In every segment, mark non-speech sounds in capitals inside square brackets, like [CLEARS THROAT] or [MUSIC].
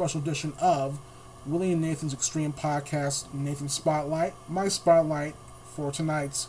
special edition of Willie and Nathan's Extreme Podcast, Nathan Spotlight. My spotlight for tonight's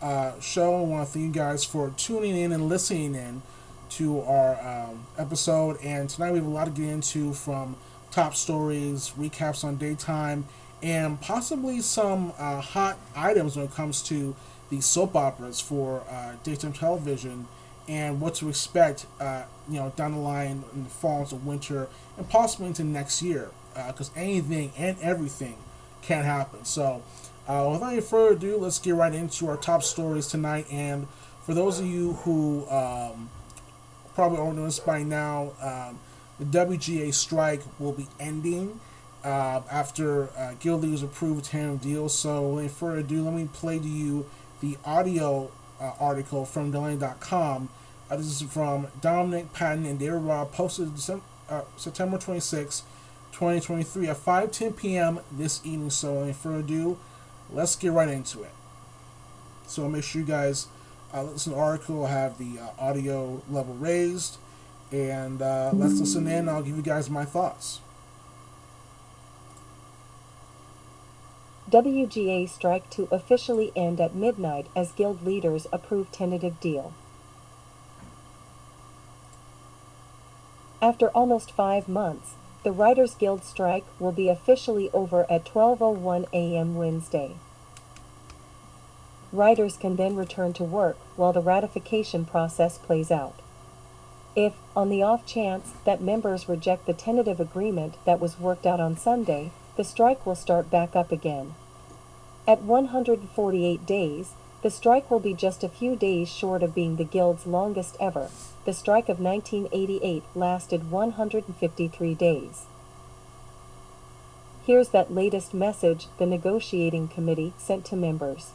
uh, show. I want to thank you guys for tuning in and listening in to our um, episode. And tonight we have a lot to get into from top stories, recaps on daytime, and possibly some uh, hot items when it comes to the soap operas for uh, daytime television and what to expect, uh, you know, down the line in the fall into winter and possibly into next year, because anything and everything can happen. So, uh, without any further ado, let's get right into our top stories tonight. And for those of you who um, probably already know this by now, um, the WGA strike will be ending uh, after uh, Guild leaders approve a tentative deal. So, without any further ado, let me play to you the audio uh, article from Deadline.com. Uh, this is from Dominic Patten and David Robb, posted December, uh, September 26, 2023 at 5:10 p.m. this evening. So, without further ado, let's get right into it. So, make sure you guys uh, listen to the article. Have the uh, audio level raised, and uh, let's listen in. I'll give you guys my thoughts. WGA strike to officially end at midnight as guild leaders approve tentative deal. After almost five months, the Writers Guild strike will be officially over at 12:01 a.m. Wednesday. Writers can then return to work while the ratification process plays out. If, on the off chance that members reject the tentative agreement that was worked out on Sunday, the strike will start back up again. At 148 days, the strike will be just a few days short of being the Guild's longest ever. The strike of 1988 lasted 153 days. Here's that latest message the negotiating committee sent to members.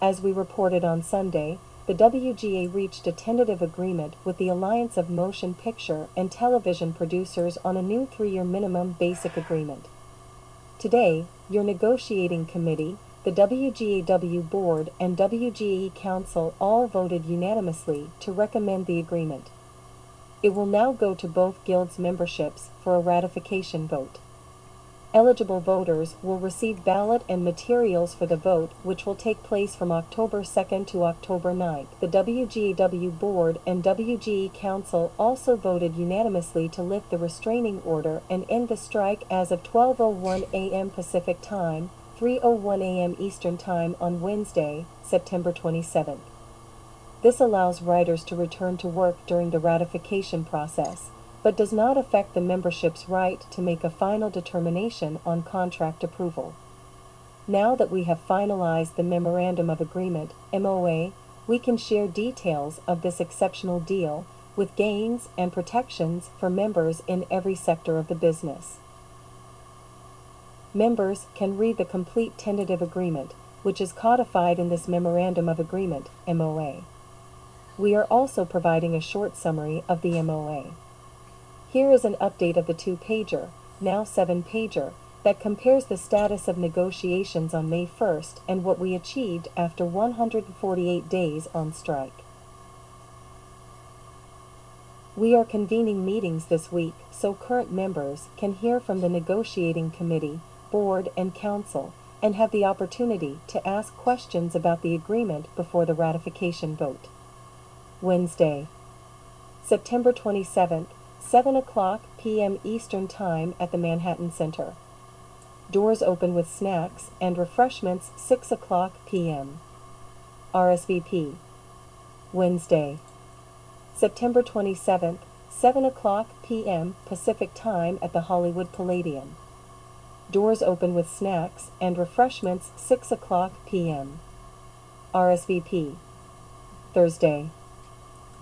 As we reported on Sunday, the WGA reached a tentative agreement with the Alliance of Motion Picture and Television Producers on a new three year minimum basic agreement. Today, your negotiating committee, the WGAW Board, and WGA Council all voted unanimously to recommend the agreement. It will now go to both guilds' memberships for a ratification vote. Eligible voters will receive ballot and materials for the vote, which will take place from October 2nd to October 9th. The WGAW Board and WGAE Council also voted unanimously to lift the restraining order and end the strike as of 12:01 a.m. Pacific Time, 3:01 a.m. Eastern Time on Wednesday, September 27th. This allows writers to return to work during the ratification process, but does not affect the membership's right to make a final determination on contract approval. Now that we have finalized the Memorandum of Agreement, MOA, we can share details of this exceptional deal with gains and protections for members in every sector of the business. Members can read the complete tentative agreement, which is codified in this Memorandum of Agreement, MOA. We are also providing a short summary of the MOA. Here is an update of the two pager, now seven pager, that compares the status of negotiations on May 1st and what we achieved after 148 days on strike. We are convening meetings this week so current members can hear from the negotiating committee, board, and council and have the opportunity to ask questions about the agreement before the ratification vote. Wednesday, September 27th, 7 o'clock p.m. Eastern Time at the Manhattan Center. Doors open with snacks and refreshments 6 o'clock p.m. RSVP. Wednesday, September 27th, 7 o'clock p.m. Pacific Time at the Hollywood Palladium. Doors open with snacks and refreshments 6 o'clock p.m. RSVP. Thursday,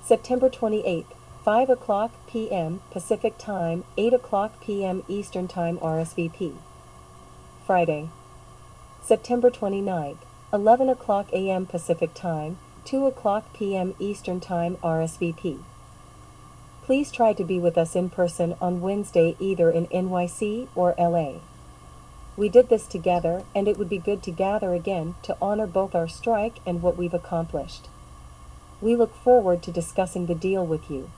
September 28th, 5 o'clock p.m. Pacific Time, 8 o'clock p.m. Eastern Time RSVP. Friday, September 29th, 11 o'clock a.m. Pacific Time, 2 o'clock p.m. Eastern Time RSVP. Please try to be with us in person on Wednesday either in NYC or LA. We did this together, and it would be good to gather again to honor both our strike and what we've accomplished. We look forward to discussing the deal with you.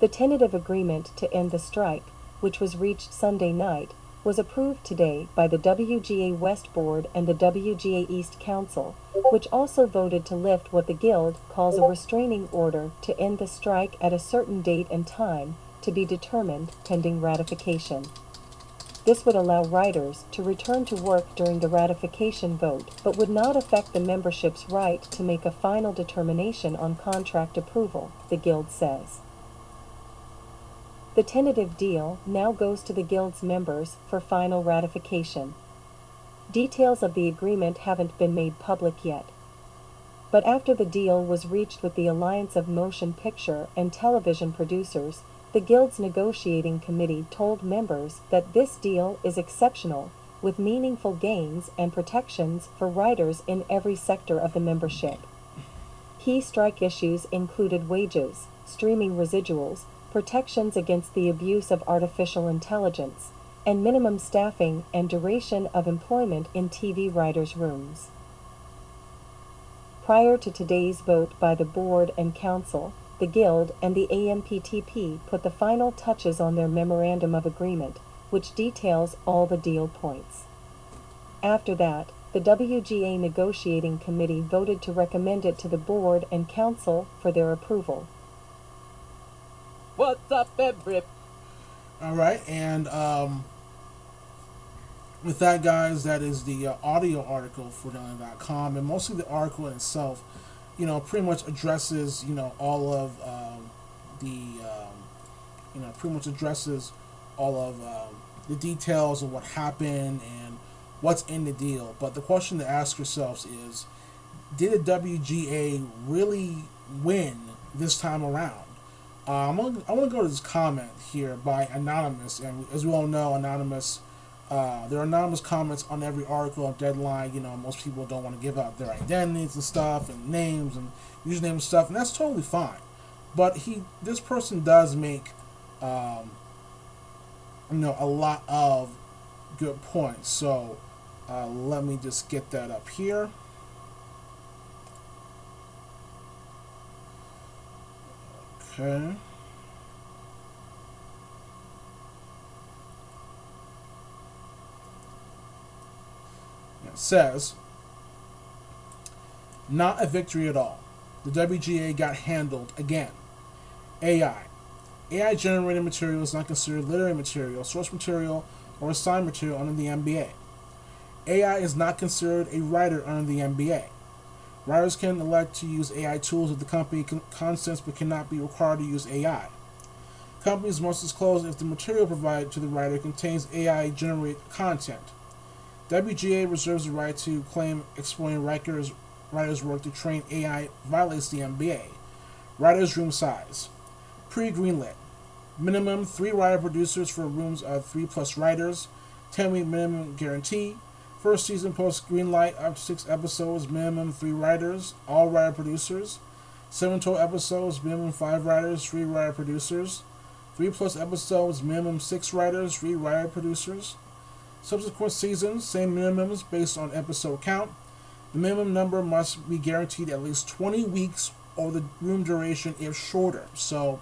The tentative agreement to end the strike, which was reached Sunday night, was approved today by the WGA West Board and the WGA East Council, which also voted to lift what the Guild calls a restraining order to end the strike at a certain date and time to be determined pending ratification. This would allow writers to return to work during the ratification vote, but would not affect the membership's right to make a final determination on contract approval, the Guild says. The tentative deal now goes to the Guild's members for final ratification. Details of the agreement haven't been made public yet. But after the deal was reached with the Alliance of Motion Picture and Television Producers, the Guild's negotiating committee told members that this deal is exceptional, with meaningful gains and protections for writers in every sector of the membership. Key strike issues included wages, streaming residuals, protections against the abuse of artificial intelligence, and minimum staffing and duration of employment in TV writers' rooms. Prior to today's vote by the board and council, the Guild and the AMPTP put the final touches on their memorandum of agreement, which details all the deal points. After that, the WGA negotiating committee voted to recommend it to the board and council for their approval. What's up, every? All right, and um, with that, guys, that is the uh, audio article for Deadline.com, and mostly the article itself, you know, pretty much addresses, you know, all of um, the, um, you know, pretty much addresses all of um, the details of what happened and what's in the deal. But the question to ask yourselves is, did the WGA really win this time around? Uh, I'm gonna, I want to go to this comment here by Anonymous, and as we all know, Anonymous, uh, there are anonymous comments on every article on Deadline. You know, most people don't want to give out their identities and stuff, and names and username and stuff, and that's totally fine. But he, this person does make, um, you know, a lot of good points. So uh, let me just get that up here. Okay. Says, not a victory at all. The WGA got handled again. AI. AI generated material is not considered literary material, source material, or assigned material under the MBA. AI is not considered a writer under the MBA. Writers can elect to use AI tools if the company consents but cannot be required to use AI. Companies must disclose if the material provided to the writer contains AI generated content. WGA reserves the right to claim exploiting writers' writers' work to train AI violates the MBA. Writers' room size. Pre greenlit. Minimum three writer producers for rooms of three plus writers. 10 week minimum guarantee. First season post greenlight up six episodes, minimum three writers, all writer producers. Seven total episodes, minimum five writers, three writer producers. Three plus episodes, minimum six writers, three writer producers. Subsequent seasons, same minimums based on episode count. The minimum number must be guaranteed at least 20 weeks or the room duration if shorter. So,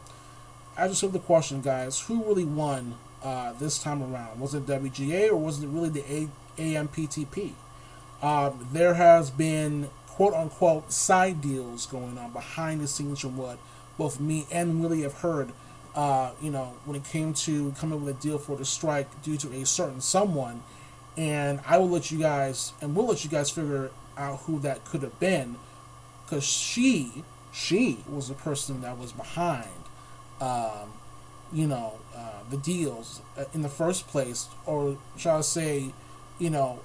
I just have the question, guys who really won uh, this time around? Was it WGA or was it really the AMPTP. Um, there has been quote unquote side deals going on behind the scenes from what both me and Willie have heard. Uh, you know, when it came to coming up with a deal for the strike due to a certain someone, and I will let you guys and we'll let you guys figure out who that could have been, because she she was the person that was behind, um, you know, uh, the deals uh, in the first place, or shall I say, you know,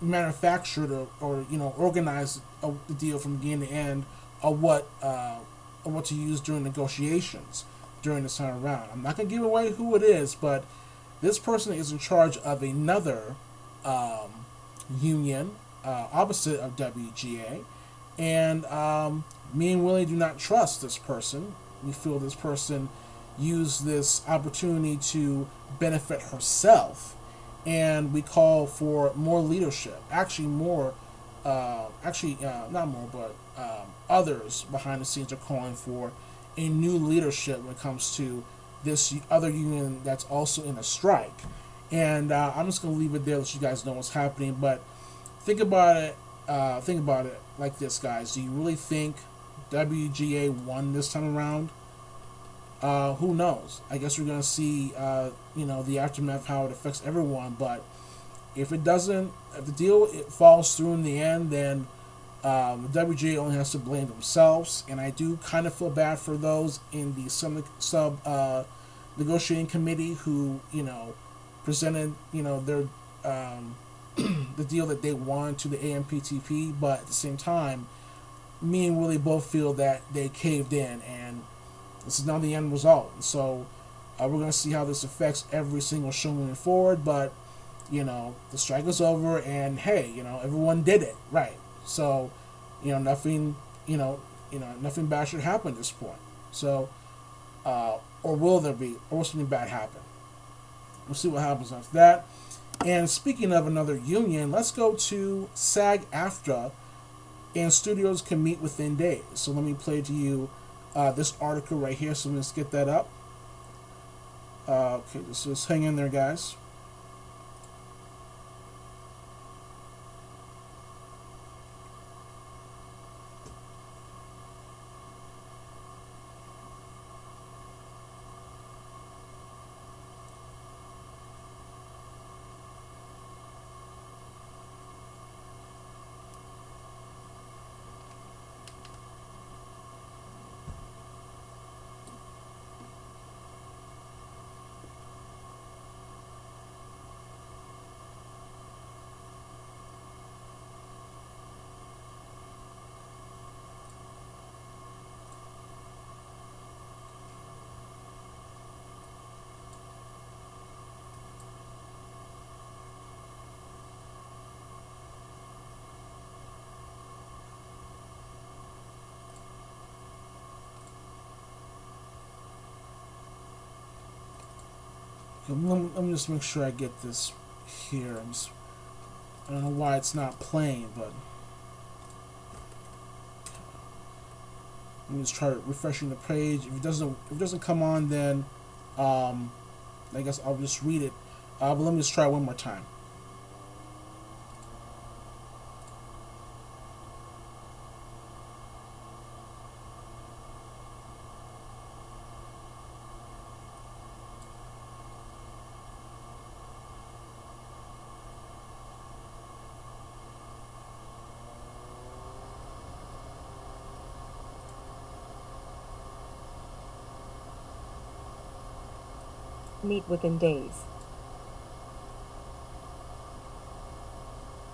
manufactured or, or you know organized a, the deal from beginning to end, or what uh, or what to use during negotiations during this time around. I'm not gonna give away who it is, but this person is in charge of another um, union uh, opposite of WGA, and um, me and Willie do not trust this person. We feel this person used this opportunity to benefit herself, and we call for more leadership. Actually, more. Uh, actually, uh, not more, but um, others behind the scenes are calling for a new leadership when it comes to this other union that's also in a strike. And uh, I'm just gonna leave it there, let you guys know what's happening. But think about it. Uh, think about it like this, guys. Do you really think WGA won this time around? Uh, who knows? I guess we're gonna see, uh, you know, the aftermath how it affects everyone. But if it doesn't, if the deal it falls through in the end, then um, WGA only has to blame themselves. And I do kind of feel bad for those in the sub, sub uh, negotiating committee who, you know, presented, you know, their um, [CLEARS THROAT] the deal that they wanted to the AMPTP. But at the same time, me and Willie both feel that they caved in and this is not the end result. So uh, we're to see how this affects every single show moving forward. But, you know, the strike is over, and hey, you know, everyone did it. Right. So, you know, nothing, you know, you know, nothing bad should happen at this point. So, uh, or will there be, or will something bad happen? We'll see what happens after that. And speaking of another union, let's go to SAG AFTRA, and studios can meet within days. So let me play to you uh, this article right here. So let's get that up. Uh, okay, just, just hang in there, guys. Let, me, let me just make sure I get this here. Just, I don't know why it's not playing, but let me just try refreshing the page. If it doesn't, if it doesn't come on, then um, I guess I'll just read it. Uh, but let me just try one more time. Meet within days.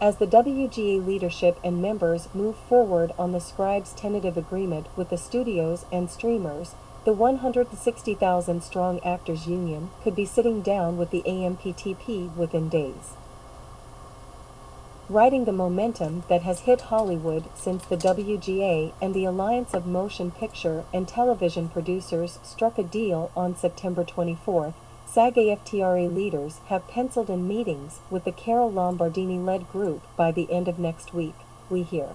As the WGA leadership and members move forward on the Scribes tentative agreement with the studios and streamers, the 160,000 strong actors union could be sitting down with the AMPTP within days. Riding the momentum that has hit Hollywood since the WGA and the Alliance of Motion Picture and Television Producers struck a deal on September 24th, SAG-AFTRA leaders have penciled in meetings with the Carol Lombardini-led group by the end of next week, we hear.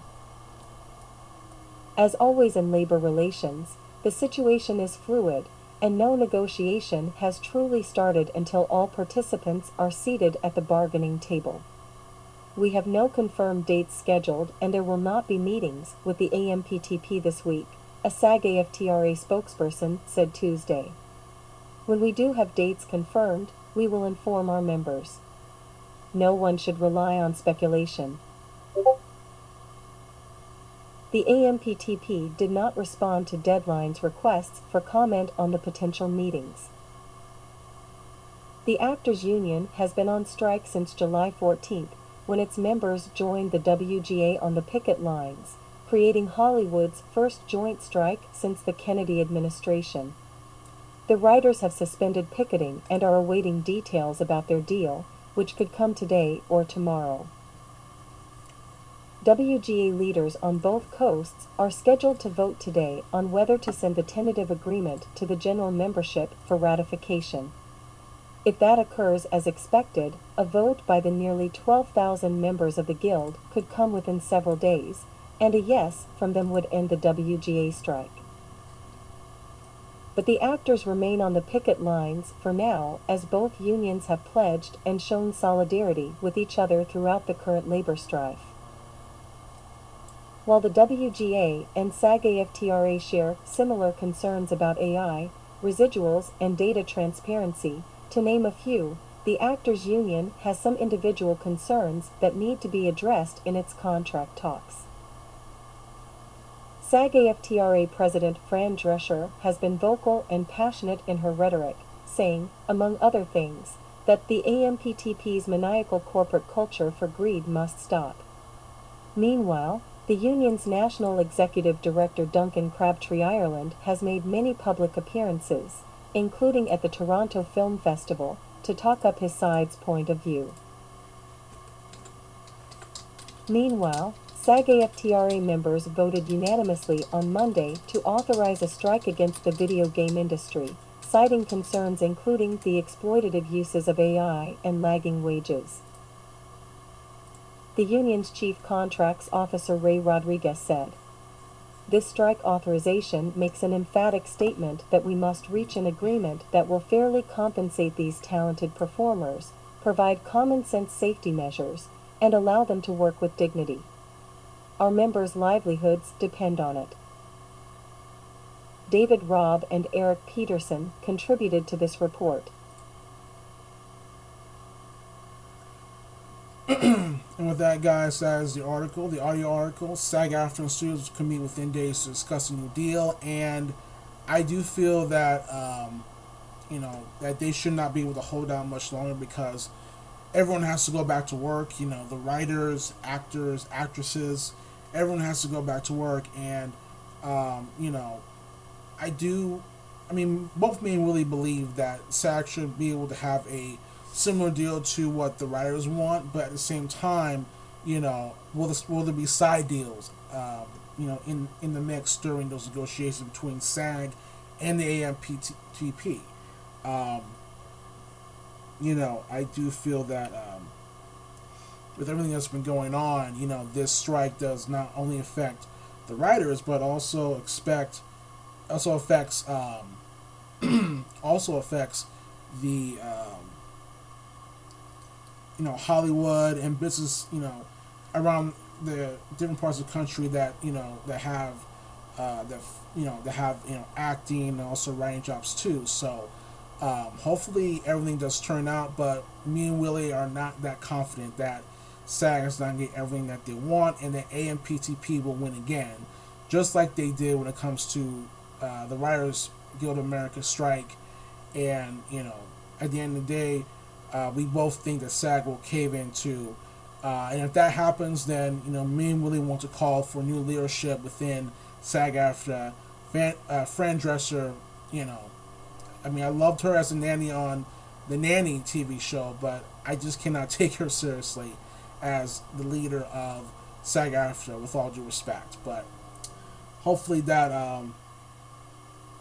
As always in labor relations, the situation is fluid, and no negotiation has truly started until all participants are seated at the bargaining table. we have no confirmed dates scheduled and there will not be meetings with the AMPTP this week, a SAG AFTRA spokesperson said Tuesday. When we do have dates confirmed, we will inform our members. No one should rely on speculation. The AMPTP did not respond to Deadline's requests for comment on the potential meetings. The Actors Union has been on strike since July 14th, when its members joined the WGA on the picket lines, creating Hollywood's first joint strike since the Kennedy administration. The writers have suspended picketing and are awaiting details about their deal, which could come today or tomorrow. WGA leaders on both coasts are scheduled to vote today on whether to send the tentative agreement to the general membership for ratification. If that occurs as expected, a vote by the nearly 12,000 members of the Guild could come within several days, and a yes from them would end the WGA strike. But the actors remain on the picket lines for now, as both unions have pledged and shown solidarity with each other throughout the current labor strife. While the WGA and SAG-AFTRA share similar concerns about AI, residuals, and data transparency, to name a few, the Actors Union has some individual concerns that need to be addressed in its contract talks. SAG-AFTRA President Fran Drescher has been vocal and passionate in her rhetoric, saying, among other things, that the AMPTP's maniacal corporate culture for greed must stop. Meanwhile, the union's National Executive Director Duncan Crabtree Ireland has made many public appearances, including at the Toronto Film Festival, to talk up his side's point of view. Meanwhile, SAG-AFTRA members voted unanimously on Monday to authorize a strike against the video game industry, citing concerns including the exploitative uses of AI and lagging wages. The union's chief contracts officer Ray Rodriguez said, This strike authorization makes an emphatic statement that we must reach an agreement that will fairly compensate these talented performers, provide common sense safety measures, and allow them to work with dignity. Our members' livelihoods depend on it. David Robb and Eric Peterson contributed to this report. [CLEARS THROAT] and with that, guys, that is the article, the audio article. SAG AFTRA and studios can meet within days to discuss a new deal, and I do feel that um, you know that they should not be able to hold out much longer because everyone has to go back to work. You know, the writers, actors, actresses, everyone has to go back to work, and um, you know, I do. I mean, both me and Willie believe that SAG should be able to have a similar deal to what the writers want, but at the same time, you know, will this, will there be side deals, um, you know, in in the mix during those negotiations between SAG and the AMPTP? Um, you know, I do feel that um, with everything that's been going on, you know, this strike does not only affect the writers, but also expect also affects um, [CLEARS THROAT] also affects the um, you know Hollywood and business you know around the different parts of the country that you know that have uh, that you know that have you know acting and also writing jobs too. So um, hopefully everything does turn out. But me and Willie are not that confident that SAG is not getting everything that they want, and that AMPTP will win again, just like they did when it comes to uh, the Writers Guild of America strike. And you know, at the end of the day, uh, we both think that SAG will cave into. Uh, and if that happens, then you know me and Willie want to call for new leadership within SAG-AFTRA. Van, uh, Fran Drescher, you know, I mean, I loved her as a nanny on the Nanny TV show, but I just cannot [LAUGHS] take her seriously as the leader of SAG-AFTRA, with all due respect. But hopefully that, um,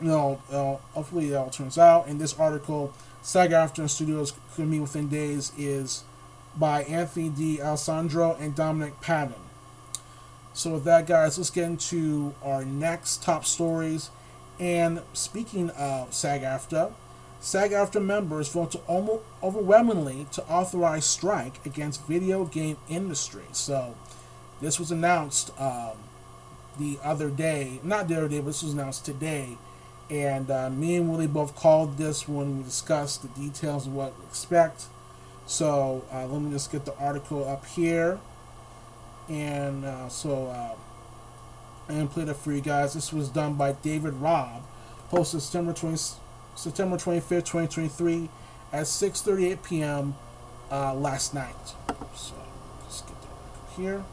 you know, uh, hopefully that all turns out. In this article, SAG-AFTRA studios could meet within days is by Anthony D'Alessandro and Dominic Patten. So with that, guys, let's get into our next top stories. And speaking of SAG-AFTRA, SAG-AFTRA members voted overwhelmingly to authorize strike against video game industry. So, this was announced um, the other day, not the other day, but this was announced today. And uh, me and Willie both called this when we discussed the details of what to expect. So uh, let me just get the article up here. And uh, so uh, and play that for you guys. This was done by David Robb, posted September 20, September 25th, 2023 at 6:38 p.m. Uh, last night. So let's get the article here.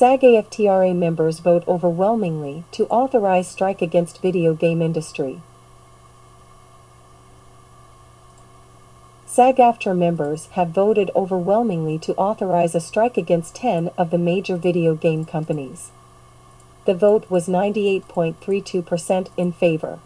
SAG-AFTRA members vote overwhelmingly to authorize strike against video game industry. SAG-AFTRA members have voted overwhelmingly to authorize a strike against 10 of the major video game companies. The vote was 98.32% in favor.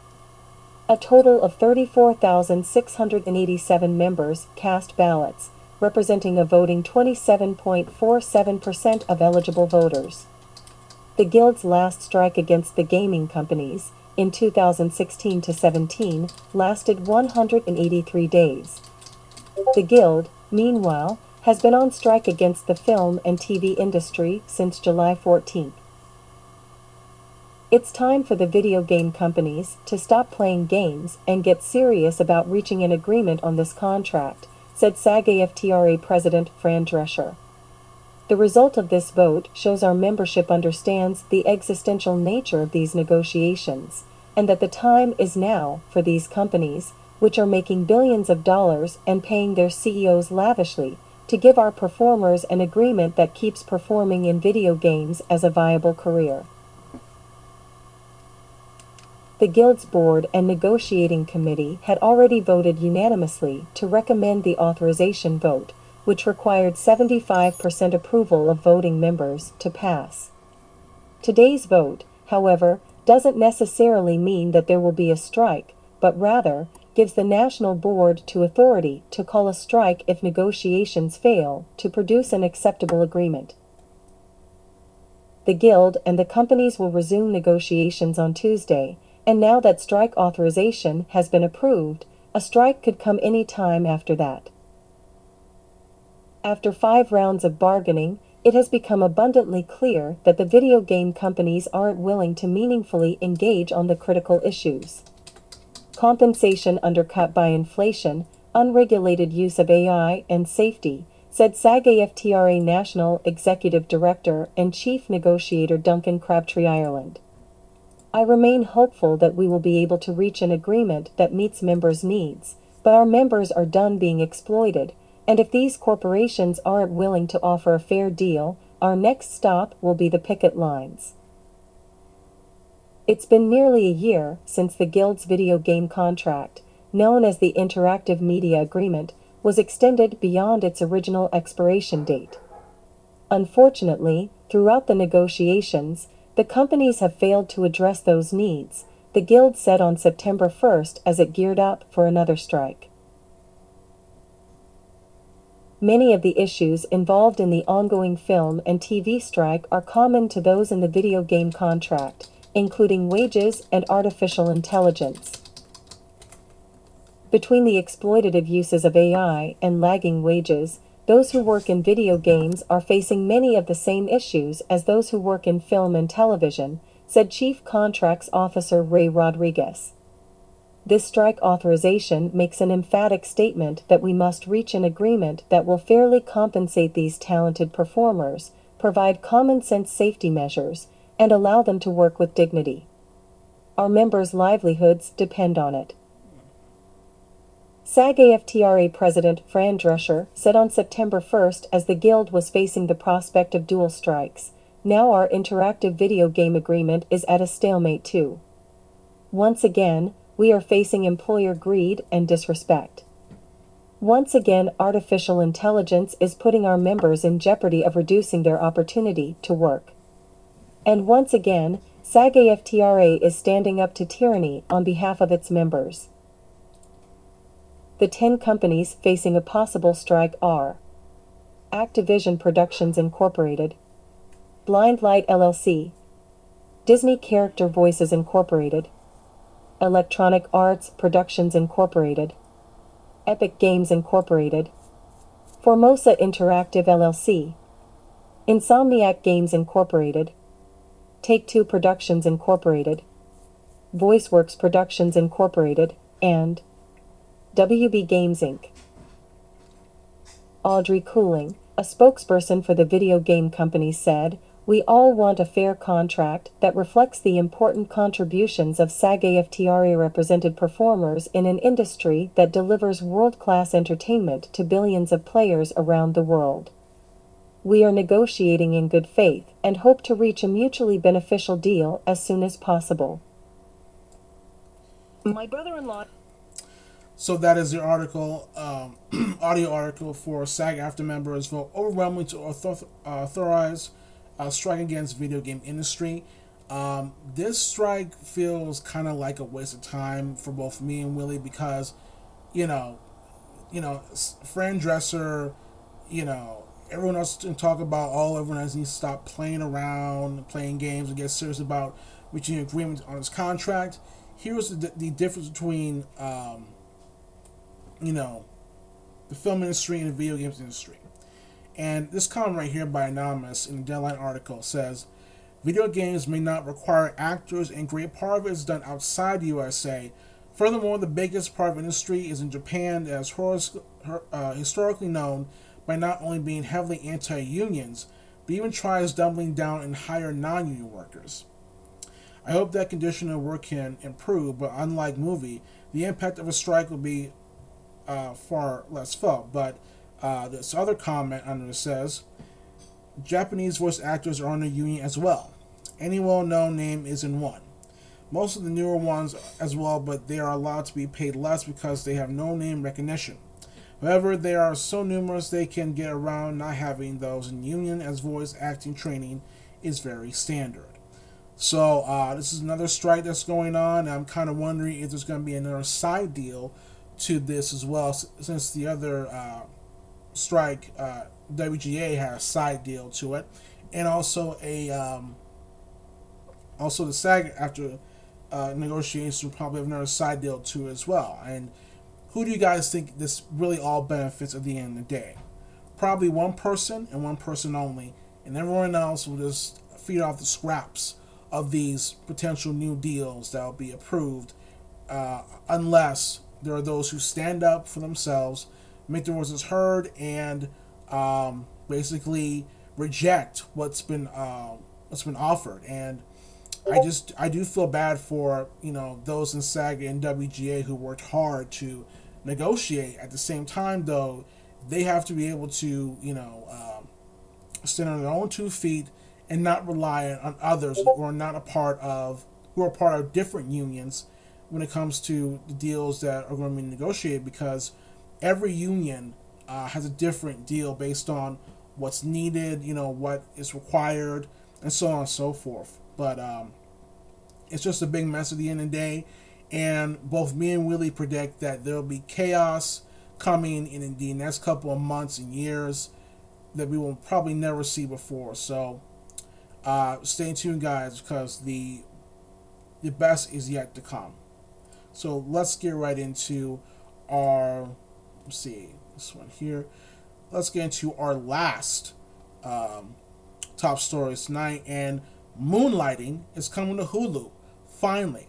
A total of 34,687 members cast ballots, representing a voting 27.47% of eligible voters. The Guild's last strike against the gaming companies, in 2016 to 17, lasted 183 days. The Guild, meanwhile, has been on strike against the film and TV industry since July 14. It's time for the video game companies to stop playing games and get serious about reaching an agreement on this contract, said SAG-AFTRA President Fran Drescher. The result of this vote shows our membership understands the existential nature of these negotiations, and that the time is now for these companies, which are making billions of dollars and paying their CEOs lavishly, to give our performers an agreement that keeps performing in video games as a viable career. The Guild's board and negotiating committee had already voted unanimously to recommend the authorization vote, which required 75% approval of voting members to pass. Today's vote, however, doesn't necessarily mean that there will be a strike, but rather gives the national board to authority to call a strike if negotiations fail to produce an acceptable agreement. The Guild and the companies will resume negotiations on Tuesday, and now that strike authorization has been approved, a strike could come any time after that. After five rounds of bargaining, it has become abundantly clear that the video game companies aren't willing to meaningfully engage on the critical issues. Compensation undercut by inflation, unregulated use of AI, and safety, said SAG-AFTRA National Executive Director and Chief Negotiator Duncan Crabtree Ireland. I remain hopeful that we will be able to reach an agreement that meets members' needs, but our members are done being exploited, and if these corporations aren't willing to offer a fair deal, our next stop will be the picket lines. It's been nearly a year since the Guild's video game contract, known as the Interactive Media Agreement, was extended beyond its original expiration date. Unfortunately, throughout the negotiations, the companies have failed to address those needs, the Guild said on September 1st as it geared up for another strike. Many of the issues involved in the ongoing film and TV strike are common to those in the video game contract, including wages and artificial intelligence. Between the exploitative uses of AI and lagging wages, those who work in video games are facing many of the same issues as those who work in film and television, said Chief Contracts Officer Ray Rodriguez. This strike authorization makes an emphatic statement that we must reach an agreement that will fairly compensate these talented performers, provide common sense safety measures, and allow them to work with dignity. Our members' livelihoods depend on it. SAG AFTRA President Fran Drescher said on September 1st as the Guild was facing the prospect of dual strikes, now our interactive video game agreement is at a stalemate too. Once again, we are facing employer greed and disrespect. Once again, artificial intelligence is putting our members in jeopardy of reducing their opportunity to work. And once again, SAG AFTRA is standing up to tyranny on behalf of its members. The 10 companies facing a possible strike are Activision Productions Incorporated, Blind Light LLC, Disney Character Voices Incorporated, Electronic Arts Productions Incorporated, Epic Games Incorporated, Formosa Interactive LLC, Insomniac Games Incorporated, Take Two Productions Incorporated, VoiceWorks Productions Incorporated, and WB Games Inc. Audrey Cooling, a spokesperson for the video game company, said, We all want a fair contract that reflects the important contributions of SAG AFTRA represented performers in an industry that delivers world class entertainment to billions of players around the world. We are negotiating in good faith and hope to reach a mutually beneficial deal as soon as possible. My brother in law. So that is the article, um, [CLEARS THROAT] audio article for SAG-AFTRA members vote overwhelmingly to author- authorize a strike against video game industry. Um, this strike feels kind of like a waste of time for both me and Willie because, you know, you know, Fran Drescher, you know, everyone else can talk about all everyone else needs to stop playing around, playing games, and get serious about reaching agreement on his contract. Here's the, the difference between um, you know, the film industry and the video games industry. And this comment right here by Anonymous in the Deadline article says, Video games may not require actors, and great part of it is done outside the USA. Furthermore, the biggest part of industry is in Japan, as uh, historically known by not only being heavily anti unions, but even tries doubling down and hire non union workers. I hope that condition of work can improve, but unlike movie, the impact of a strike will be uh, far less felt. But uh, this other comment under it says Japanese voice actors are on a union as well. Any well known name is in one. Most of the newer ones as well, but they are allowed to be paid less because they have no name recognition. However, they are so numerous they can get around not having those in union as voice acting training is very standard. So uh, this is another strike that's going on. I'm kind of wondering if there's going to be another side deal to this as well, since the other uh, strike, uh, WGA had a side deal to it, and also a um, also the SAG-AFTRA uh, negotiations will probably have another side deal to as well. And who do you guys think this really all benefits at the end of the day? Probably one person and one person only, and everyone else will just feed off the scraps of these potential new deals that will be approved, uh, unless there are those who stand up for themselves, make their voices heard, and um, basically reject what's been uh, what's been offered. And I just I do feel bad for you know those in SAG and WGA who worked hard to negotiate. At the same time, though, they have to be able to you know um, stand on their own two feet and not rely on others who are not a part of who are part of different unions when it comes to the deals that are going to be negotiated because every union uh, has a different deal based on what's needed, you know, what is required, and so on and so forth. But um, it's just a big mess at the end of the day. And both me and Willie predict that there'll be chaos coming in the next couple of months and years that we will probably never see before. So uh, stay tuned, guys, because the the best is yet to come. So let's get right into our, let's see, this one here. Let's get into our last um, top stories tonight. And Moonlighting is coming to Hulu, finally.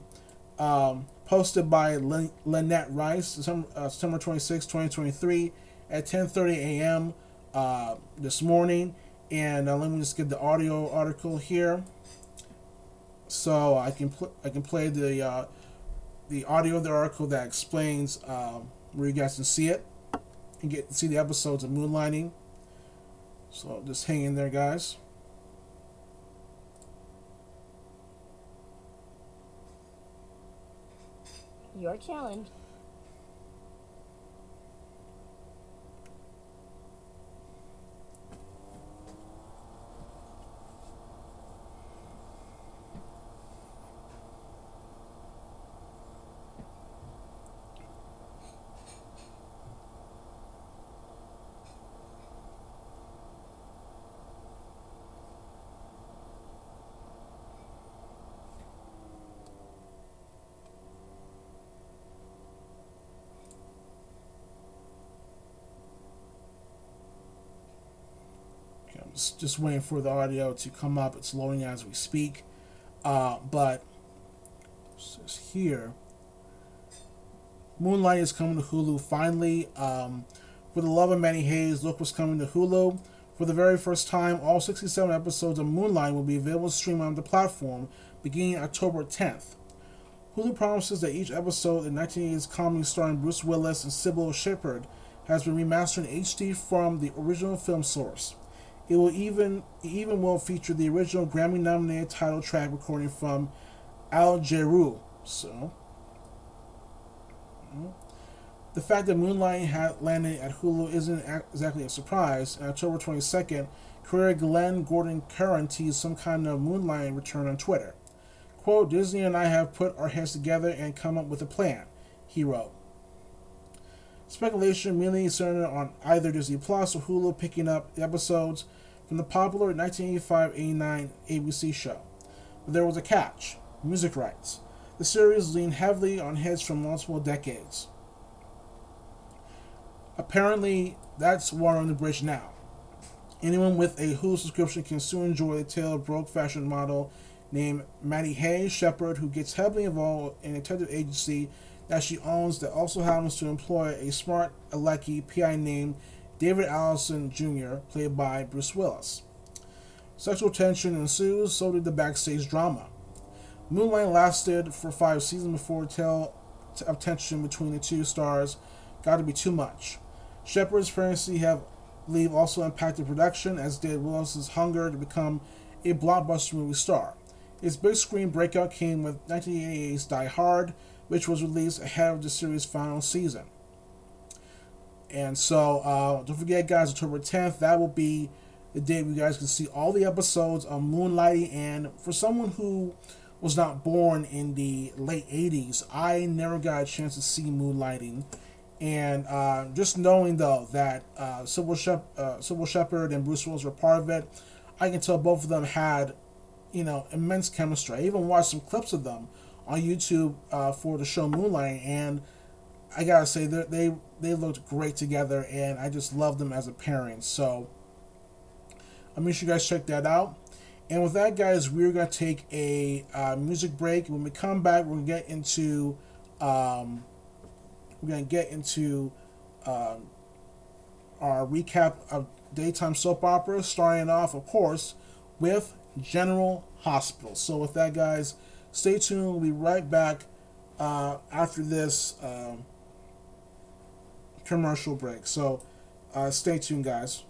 Um, posted by Lynette Rice, September, uh, September 26, 2023 at 10.30 a.m. Uh, this morning. And uh, let me just get the audio article here. So I can pl- I can play the uh, the audio of the article that explains um, where you guys can see it and get see the episodes of Moonlighting. So just hang in there, guys. Your challenge. Okay, I'm just, waiting for the audio to come up. It's loading as we speak. Uh, but here, Moonlight is coming to Hulu finally. Um, for the love of Maddie Hayes, look what's coming to Hulu. For the very first time, all 67 episodes of Moonlight will be available to stream on the platform beginning October 10th. Hulu promises that each episode in 1980s comedy starring Bruce Willis and Cybill Shepherd has been remastered in HD from the original film source. It will even it even will feature the original Grammy-nominated title track recording from Al Jarreau. So, mm. the fact that Moonlight had landed at Hulu isn't exactly a surprise. On October 22nd, career Glenn Gordon Caron teased some kind of Moonlight return on Twitter. Quote, Disney and I have put our heads together and come up with a plan, he wrote. Speculation mainly centered on either Disney Plus or Hulu picking up the episodes from the popular 1985-89 ABC show. But there was a catch: music rights. The series leaned heavily on hits from multiple decades. Apparently, that's water on the bridge now. Anyone with a Hulu subscription can soon enjoy the tale of broke fashion model named Maddie Hayes Shepherd, who gets heavily involved in a detective agency that she owns that also happens to employ a smart Alecki PI named David Addison Jr., played by Bruce Willis. Sexual tension ensues, so did the backstage drama. Moonlight lasted for five seasons before tale of tension between the two stars got to be too much. Shepherd's pregnancy have leave also impacted production, as did Willis's hunger to become a blockbuster movie star. His big screen breakout came with 1988's Die Hard, which was released ahead of the series' final season. And so, uh, don't forget, guys, October 10th, that will be the day you guys can see all the episodes of Moonlighting. And for someone who was not born in the late 80s, I never got a chance to see Moonlighting. And uh, just knowing, though, that uh, Cybill, Shep- uh, Shepherd and Bruce Willis were part of it, I can tell both of them had, you know, immense chemistry. I even watched some clips of them on YouTube uh, for the show Moonlighting. and I gotta say they they looked great together, and I just love them as a pairing. So I make sure you guys check that out. And with that, guys, we're gonna take a uh, music break. When we come back, we're gonna get into um, we're gonna get into um, our recap of daytime soap operas, starting off, of course, with General Hospital. So with that, guys, stay tuned. We'll be right back uh, after this um, commercial break. So uh, stay tuned, guys.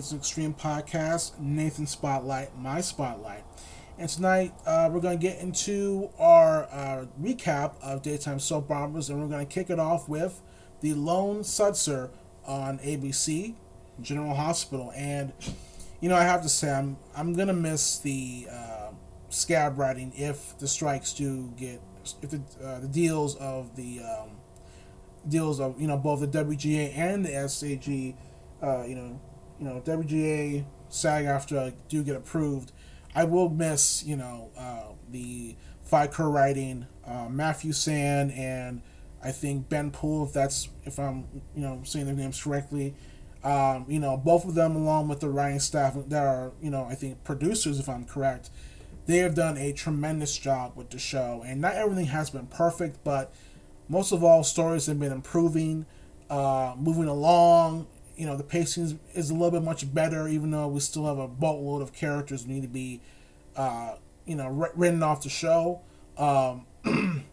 Nathan's Extreme Podcast, Nathan Spotlight, my spotlight. And tonight uh, we're going to get into our uh, recap of daytime soap operas, and we're going to kick it off with The Lone Sutzer on ABC, General Hospital. And, you know, I have to say, I'm, I'm going to miss the uh, scab writing if the strikes do get, if the, uh, the deals of the. Um, deals of you know both the WGA and the SAG, uh, you know, you know WGA SAG-AFTRA do get approved, I will miss you know uh, the FICO writing, uh, Matthew Sand and I think Ben Poole if that's if I'm you know saying their names correctly. Um, you know, both of them, along with the writing staff that are, you know, I think producers, if I'm correct, they have done a tremendous job with the show. And not everything has been perfect, but most of all, stories have been improving, uh, moving along. You know, the pacing is, is a little bit much better, even though we still have a boatload of characters need to be, uh, you know, wr- written off the show. Um, [CLEARS THROAT]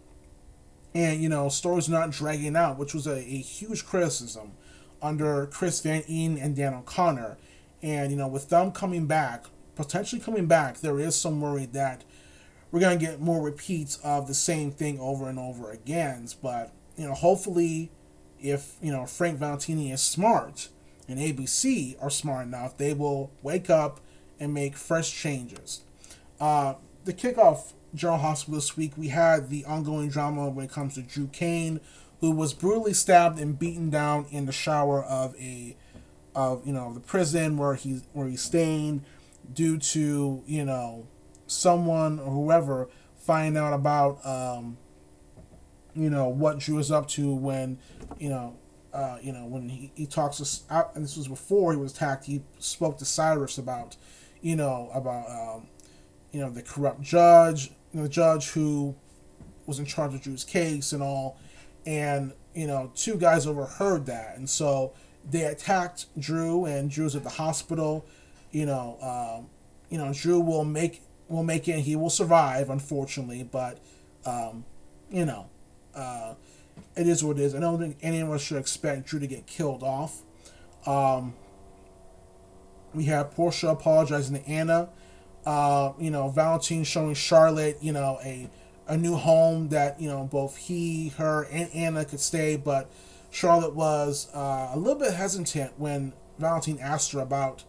and, you know, stories not dragging out, which was a, a huge criticism under Chris Van Etten and Dan O'Connor. And, you know, with them coming back, potentially coming back, there is some worry that we're to get more repeats of the same thing over and over again. But, you know, hopefully, if, you know, Frank Valentini is smart and ABC are smart enough, they will wake up and make fresh changes. Uh, the kickoff General Hospital this week, we had the ongoing drama when it comes to Drew Kane, who was brutally stabbed and beaten down in the shower of a of you know the prison where he's where he's staying due to you know someone or whoever finding out about um, you know what Drew is up to when you know uh, you know when he, he talks to out and this was before he was attacked he spoke to Cyrus about you know about um, you know the corrupt judge you know, the judge who was in charge of Drew's case and all. And you know two guys overheard that. And so they attacked Drew and Drew's at the hospital. You know um, you know Drew will make will make it he will survive unfortunately. But um, you know uh, it is what it is. I don't think any of us should expect Drew to get killed off. Um, we have Portia apologizing to Anna. Uh, you know Valentine showing Charlotte you know a a new home that you know both he, her, and Anna could stay, but Charlotte was uh, a little bit hesitant when Valentine asked her about,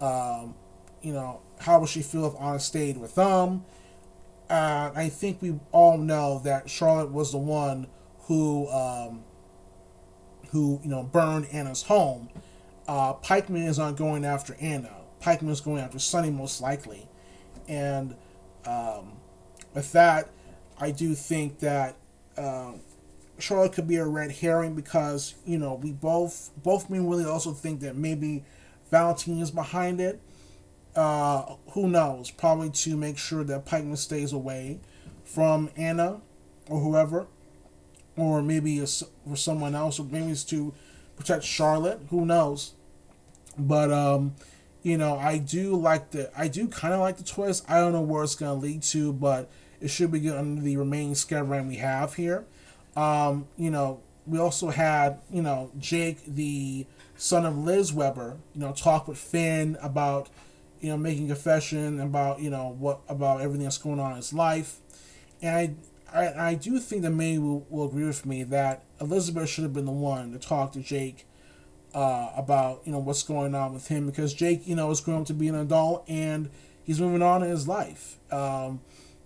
um, you know, how would she feel if Anna stayed with them. Uh, I think we all know that Charlotte was the one who, um, who you know, burned Anna's home. Uh, Pikeman is not going after Anna. Pikeman is going after Sonny most likely, and um, with that. I do think that uh, Charlotte could be a red herring because you know we both both me and Willie also think that maybe Valentine is behind it. Uh, who knows? Probably to make sure that Pikeman stays away from Anna or whoever, or maybe for someone else, or maybe it's to protect Charlotte. Who knows? But um, you know, I do like the I do kind of like the twist. I don't know where it's gonna lead to, but it should be good under the remaining schedule we have here. Um, you know, we also had, you know, Jake, the son of Liz Webber, you know, talk with Finn about, you know, making confession about, you know, what about everything that's going on in his life. And I, I, I do think that many will, will agree with me that Elizabeth should have been the one to talk to Jake uh, about, you know, what's going on with him because Jake, you know, is grown up to be an adult and he's moving on in his life um,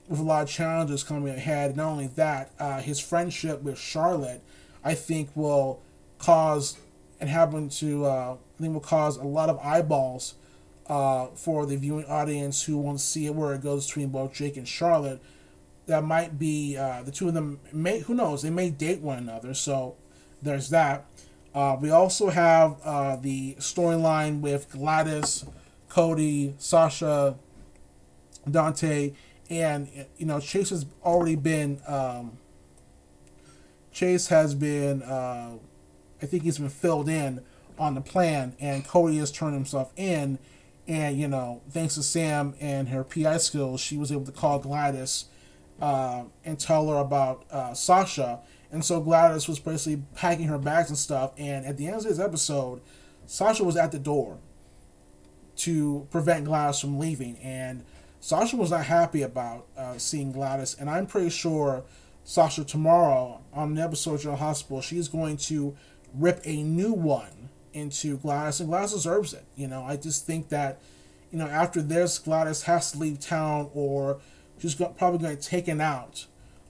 with a lot of challenges coming ahead. Not only that, uh, his friendship with Charlotte, I think, will cause and happen to uh, I think will cause a lot of eyeballs uh, for the viewing audience who want to see where it goes between both Jake and Charlotte. That might be uh, the two of them. May who knows? They may date one another. So there's that. Uh, we also have uh, the storyline with Gladys, Cody, Sasha, Dante, and you know Chase has already been. Um, Chase has been. Uh, I think he's been filled in on the plan, and Cody has turned himself in. And you know, thanks to Sam and her PI skills, she was able to call Gladys uh, and tell her about uh, Sasha. And so Gladys was basically packing her bags and stuff. And at the end of this episode, Sasha was at the door to prevent Gladys from leaving. And Sasha was not happy about uh, seeing Gladys. And I'm pretty sure Sasha tomorrow on the episode of General Hospital, she's going to rip a new one into Gladys. And Gladys deserves it. You know, I just think that, you know, after this, Gladys has to leave town or she's probably going to get taken out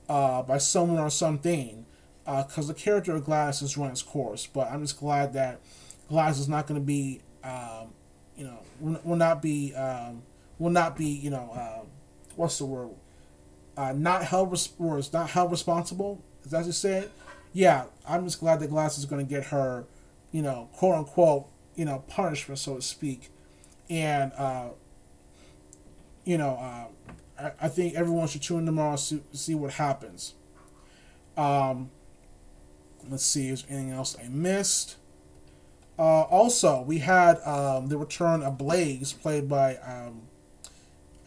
uh, by someone or something because uh, the character of Gladys has run its course. But I'm just glad that Gladys is not going to be, um, you know, will, will not be, um, will not be, you know, uh, what's the word? Uh, not held res- words, not held responsible. Is that just say it? Yeah, I'm just glad that Glass is going to get her, you know, quote unquote, you know, punishment, so to speak, and uh, you know, uh, I, think everyone should tune in tomorrow to see, what happens. Um, let's see, is anything else I missed? Uh, also, we had um, the return of Blaze, played by, um,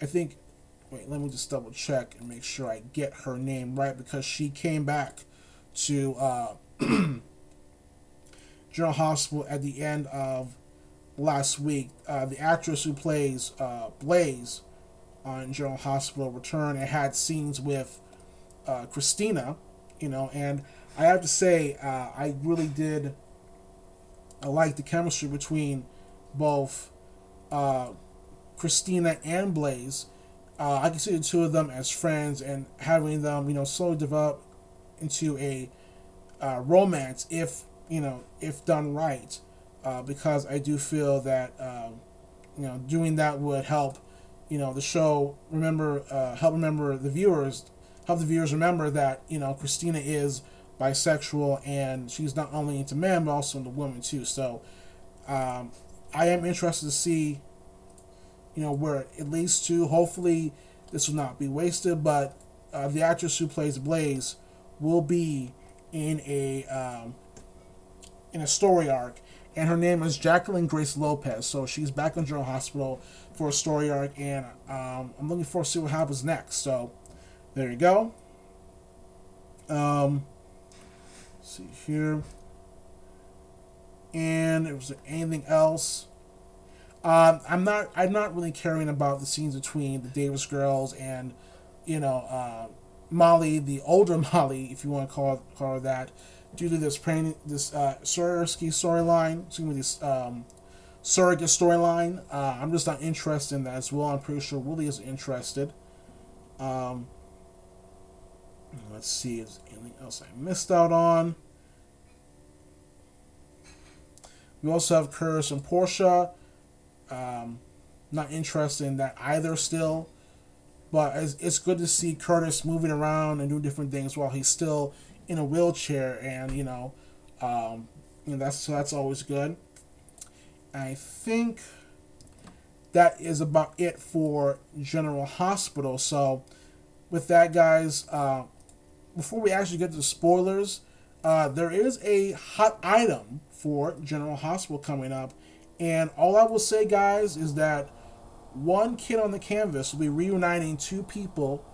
I think, wait, let me just double check and make sure I get her name right because she came back to uh, [CLEARS THROAT] General Hospital at the end of last week. Uh, the actress who plays uh, Blaze on General Hospital Return. and had scenes with uh, Christina, you know, and I have to say, uh, I really did I like the chemistry between both uh, Christina and Blaze. Uh, I can see the two of them as friends and having them, you know, slowly develop into a uh, romance if you know if done right. Uh, because I do feel that um, you know doing that would help, you know, the show remember uh, help remember the viewers help the viewers remember that you know Christina is bisexual and she's not only into men but also into women too. So um, I am interested to see, you know, where it leads to. Hopefully, this will not be wasted. But uh, the actress who plays Blaze will be in a um, in a story arc, and her name is Jacqueline Grace Lopez. So she's back in General Hospital for a story arc, and um, I'm looking forward to see what happens next. So there you go. Um, see here. And was there anything else? Um, I'm not. I'm not really caring about the scenes between the Davis girls and, you know, uh, Molly, the older [LAUGHS] Molly, if you want to call call her that, due to this this uh, storyline. Excuse me, this um, surrogate storyline. Uh, I'm just not interested in that as well. I'm pretty sure Willie is interested. Um, let's see, is anything else I missed out on? We also have Curtis and Portia. Um, not interested in that either still. But it's, it's good to see Curtis moving around and doing different things while he's still in a wheelchair, and you know, um, you know that's that's always good. I think that is about it for General Hospital. So, with that, guys, uh, before we actually get to the spoilers, uh, there is a hot item for General Hospital coming up. And all I will say, guys, is that one kid on the canvas will be reuniting two people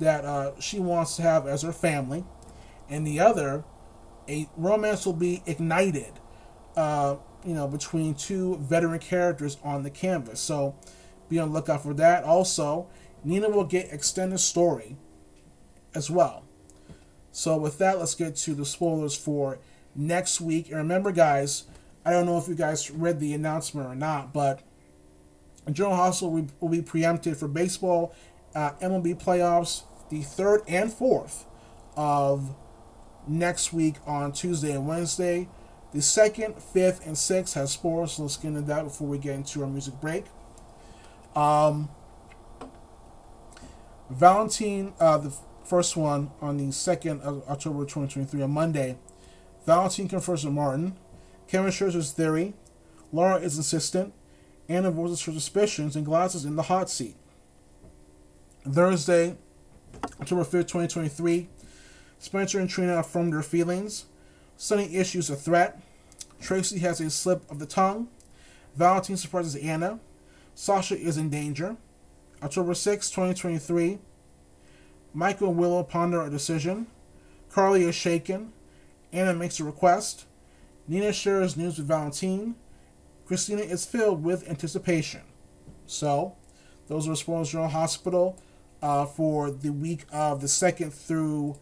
that uh, she wants to have as her family. And the other, a romance will be ignited, uh, you know, between two veteran characters on the canvas. So be on the lookout for that. Also, Nina will get extended story as well. So with that, let's get to the spoilers for next week. And remember, guys, I don't know if you guys read the announcement or not, but General will, will be preempted for baseball uh, MLB playoffs the third and fourth of next week on Tuesday and Wednesday. The second, fifth, and sixth has sports. So let's get into that before we get into our music break. Um, Valentine, uh, the first one on the 2nd of October 2023 on Monday. Valentine confers with Martin. Kevin his theory. Laura is insistent. Anna voices her suspicions, and Glass in the hot seat. Thursday, October 5th, 2023. Spencer and Trina affirm their feelings. Sonny issues a threat. Tracy has a slip of the tongue. Valentine surprises Anna. Sasha is in danger. October 6, 2023. Michael and Willow ponder a decision. Carly is shaken. Anna makes a request. Nina shares news with Valentine. Christina is filled with anticipation. So, those are Spoilers General Hospital uh, for the week of the 2nd through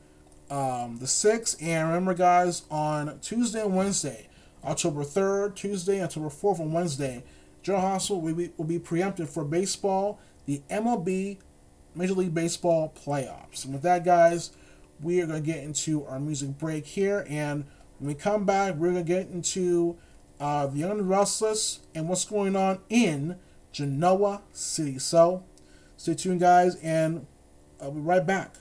um, the 6th. And remember, guys, on Tuesday and Wednesday, October 3rd, Tuesday, October 4th, and Wednesday, General Hospital will be, will be preempted for baseball, the MLB Major League Baseball playoffs. And with that, guys, we are going to get into our music break here. And when we come back, we're going to get into uh, the Young and Restless and what's going on in Genoa City. So stay tuned, guys, and I'll be right back.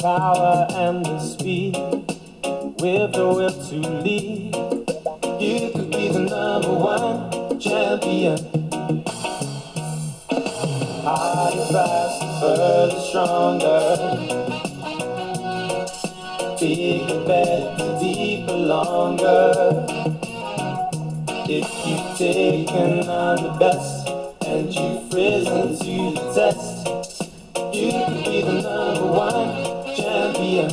Power and the speed, with the will to lead, you could be the number one champion. Harder, faster, stronger. Bigger, better, deeper, longer. If you've taken on the best and you've risen to the test, you could be the number one champion.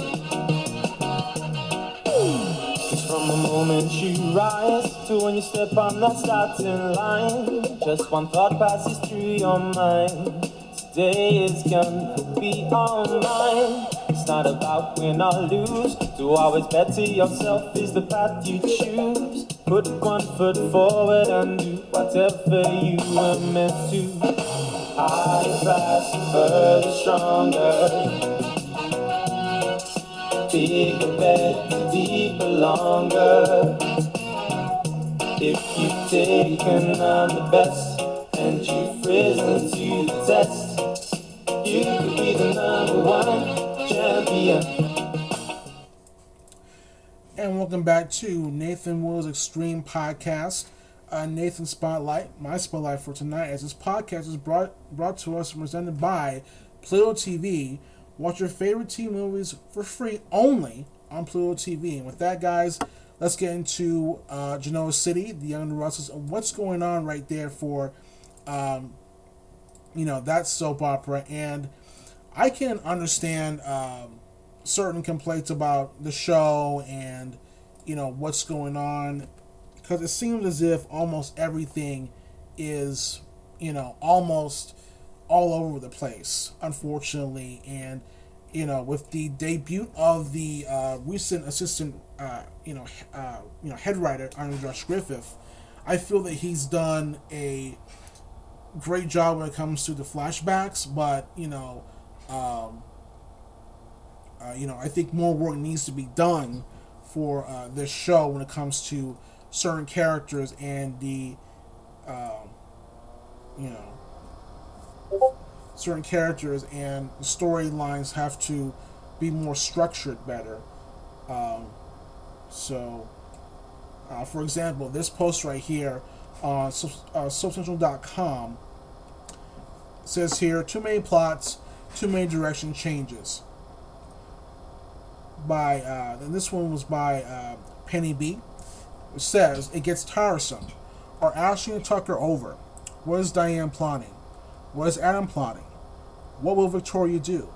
Cause from the moment you rise to when you step on that starting line, just one thought passes through your mind. Today is gonna be all mine. It's not about win or lose. To always better yourself is the path you choose. Put one foot forward and do whatever you were meant to. Higher, faster, further, stronger. Bigger, better, deeper, longer. If you've taken on the best and you've risen to the test, you could be the number one champion. And welcome back to Nathan Will's Extreme Podcast, uh, Nathan Spotlight, my spotlight for tonight, as this podcast is brought brought to us and presented by Pluto TV. Watch your favorite TV movies for free only on Pluto TV. And with that, guys, let's get into uh, Genoa City, the Young Russes, and what's going on right there for, um, you know, that soap opera. And I can understand. Um, certain complaints about the show and you know what's going on because it seems as if almost everything is you know almost all over the place unfortunately. And you know with the debut of the uh, recent assistant uh, you know uh, you know head writer Arnold Josh Griffith I feel that he's done a great job when it comes to the flashbacks. But you know um, uh, you know, I think more work needs to be done for uh, this show when it comes to certain characters and the, um, you know, certain characters and storylines have to be more structured better. Um, so, uh, for example, this post right here on uh, SoapCentral.com says here too many plots, too many direction changes. By uh, and this one was by uh, Penny B. Says it gets tiresome. Are Ashley and Tucker over? What is Diane plotting? What is Adam plotting? What will Victoria do?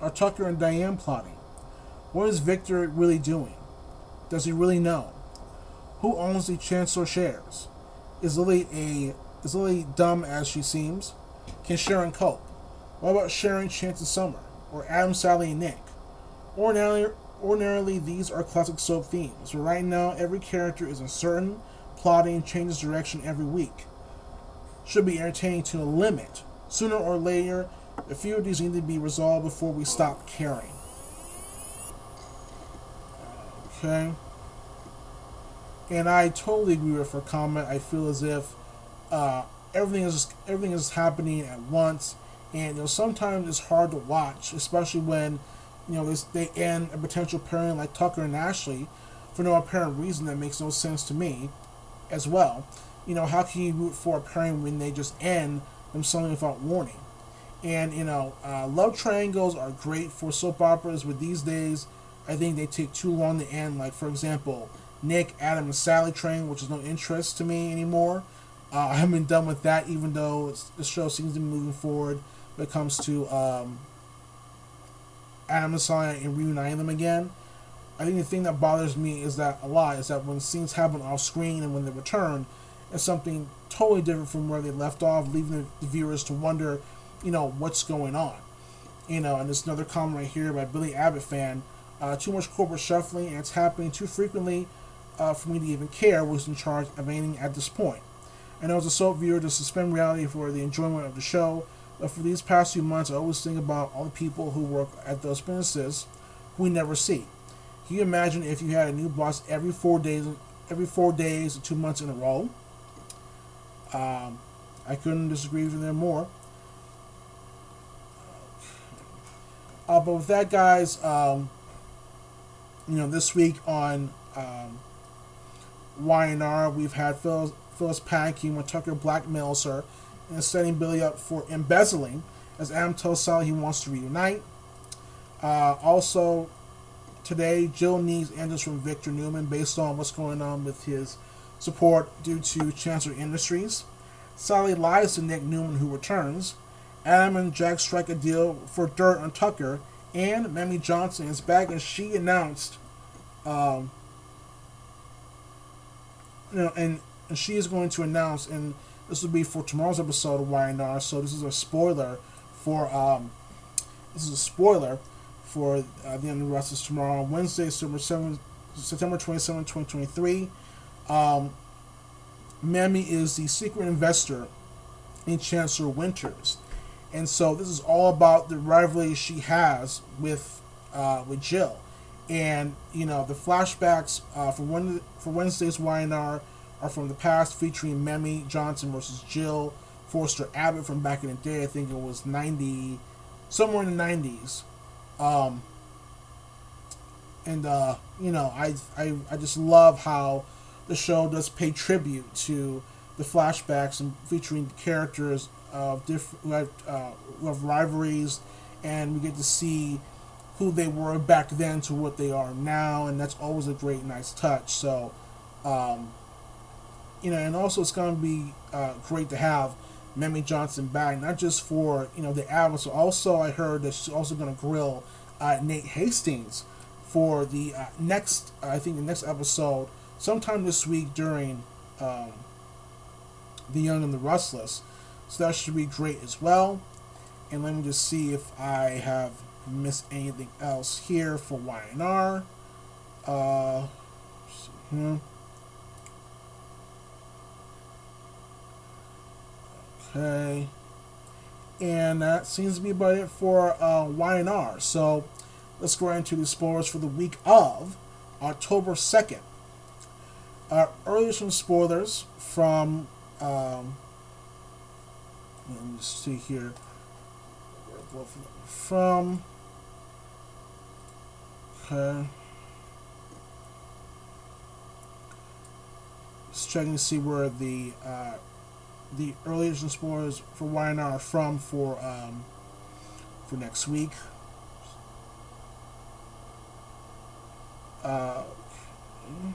Are Tucker and Diane plotting? What is Victor really doing? Does he really know? Who owns the Chancellor shares? Is Lily a is Lily dumb as she seems? Can Sharon cope? What about Sharon, Chance, and Summer? Or Adam, Sally, and Nick? Ordinarily, ordinarily, these are classic soap themes, but right now, every character is uncertain, plotting, changes direction every week. Should be entertaining to a limit. Sooner or later, a few of these need to be resolved before we stop caring. Okay. And I totally agree with her comment. I feel as if uh, everything is everything is happening at once, and you know sometimes it's hard to watch, especially when you know they end a potential pairing like Tucker and Ashley for no apparent reason that makes no sense to me, as well. You know how can you root for a pairing when they just end them suddenly without warning? And you know, uh, love triangles are great for soap operas, but these days I think they take too long to end. Like for example, Nick, Adam, and Sally train, which is no interest to me anymore. Uh, I haven't been done with that, even though the show seems to be moving forward when it comes to um, Adam and Sally and reuniting them again. I think the thing that bothers me is that a lot is that when scenes happen off screen and when they return, it's something totally different from where they left off, leaving the viewers to wonder, you know, what's going on. You know, and there's another comment right here by Billy Abbott fan. Uh, too much corporate shuffling, and it's happening too frequently uh, for me to even care who's in charge of anything at this point. I know as a soap viewer to suspend reality for the enjoyment of the show, but for these past few months, I always think about all the people who work at those businesses who we never see. Can you imagine if you had a new boss every four days, every four days, two months in a row? Um, I couldn't disagree with there more. Uh, but with that, guys, um, you know, this week on um, Y&R, we've had Phyllis, Phyllis panicking when Tucker blackmails her and setting Billy up for embezzling as Adam tells Sally he wants to reunite. Uh, also, today, Jill needs answers from Victor Newman based on what's going on with his support due to Chancellor Industries. Sally lies to Nick Newman, who returns. Adam and Jack strike a deal for dirt on Tucker, and Mamie Johnson is back, and she announced, um, you know, and, and she is going to announce, and this will be for tomorrow's episode of Y&R. So this is a spoiler for, um, this is a spoiler for uh, the end of the Restless tomorrow, Wednesday, September 7, September 27, 2023. Um, Mamie is the secret investor in Chancellor Winters. And so this is all about the rivalry she has with uh, with Jill. And, you know, the flashbacks uh, for, one, for Wednesday's Y&R are from the past, featuring Mamie Johnson versus Jill Foster Abbott from back in the day. I think it was 90, somewhere in the 90s. Um, and, uh, you know, I, I, I just love how the show does pay tribute to the flashbacks and featuring the characters of different uh, have rivalries, and we get to see who they were back then to what they are now, and that's always a great, nice touch. So, um, you know, and also it's going to be uh, great to have Mamie Johnson back, not just for you know the album, so also I heard that she's also going to grill uh, Nate Hastings for the uh, next, I think the next episode, sometime this week during um, the Young and the Restless. So that should be great as well. And let me just see if I have missed anything else here for Y&R. Uh, hmm. Okay. And that seems to be about it for uh, Y&R. So let's go into the spoilers for the week of October 2nd. Uh, earlier some spoilers from um, let me see here. From okay. Just checking to see where the uh, the early edition spoilers for YNR are from for um, for next week. Uh, okay,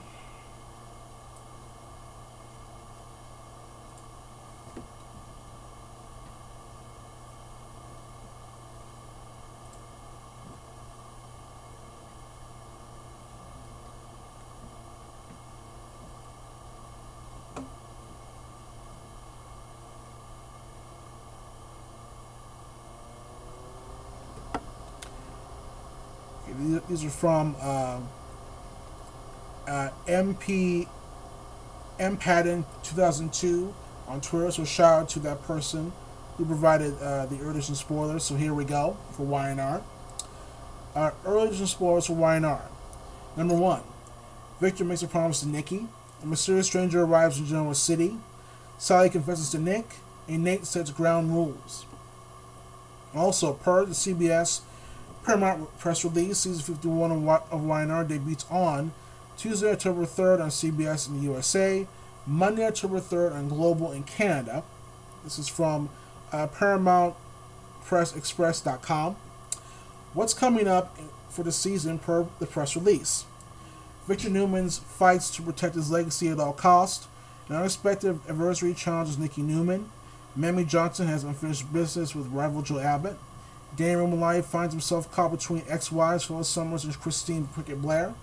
these- are from um, uh, MP M Patton 2002 on Twitter. So shout out to that person who provided uh, the early edition spoilers. So here we go for YNR. Uh, early edition spoilers for YNR. Number one, Victor makes a promise to Nikki. A mysterious stranger arrives in Genoa City. Sally confesses to Nick, and Nate sets ground rules. Also, per the CBS Paramount press release, season 51 of, YNR debuts on Tuesday, October 3rd on CBS in the USA, Monday, October 3rd on Global in Canada. This is from uh, ParamountPressExpress.com. What's coming up for the season per the press release? Victor Newman's fights to protect his legacy at all costs. An unexpected adversary challenges Nikki Newman. Mamie Johnson has unfinished business with rival Joe Abbott. Danny Romali finds himself caught between ex-wives Phyllis Summers and Christine Cricket Blair.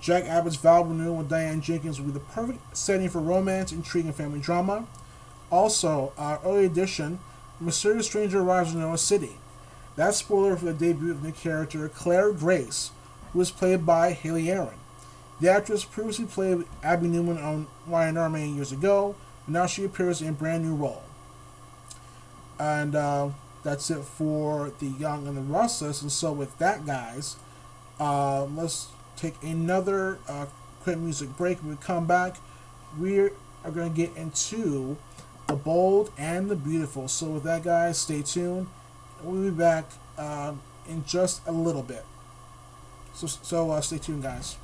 Jack Abbott's vow renewal with Diane Jenkins will be the perfect setting for romance, intrigue, and family drama. Also, our early edition, a mysterious stranger arrives in Noah City. That's spoiler for the debut of new character Claire Grace, who was played by Hayley Erin. The actress previously played Abby Newman on YNR many years ago, and now she appears in a brand new role. And uh, that's it for the Young and the Restless. And so, with that, guys, uh, let's take another uh, quick music break. When we come back, we are going to get into the bold and the beautiful. So, with that, guys, stay tuned. We'll be back uh, in just a little bit. So, so uh, stay tuned, guys.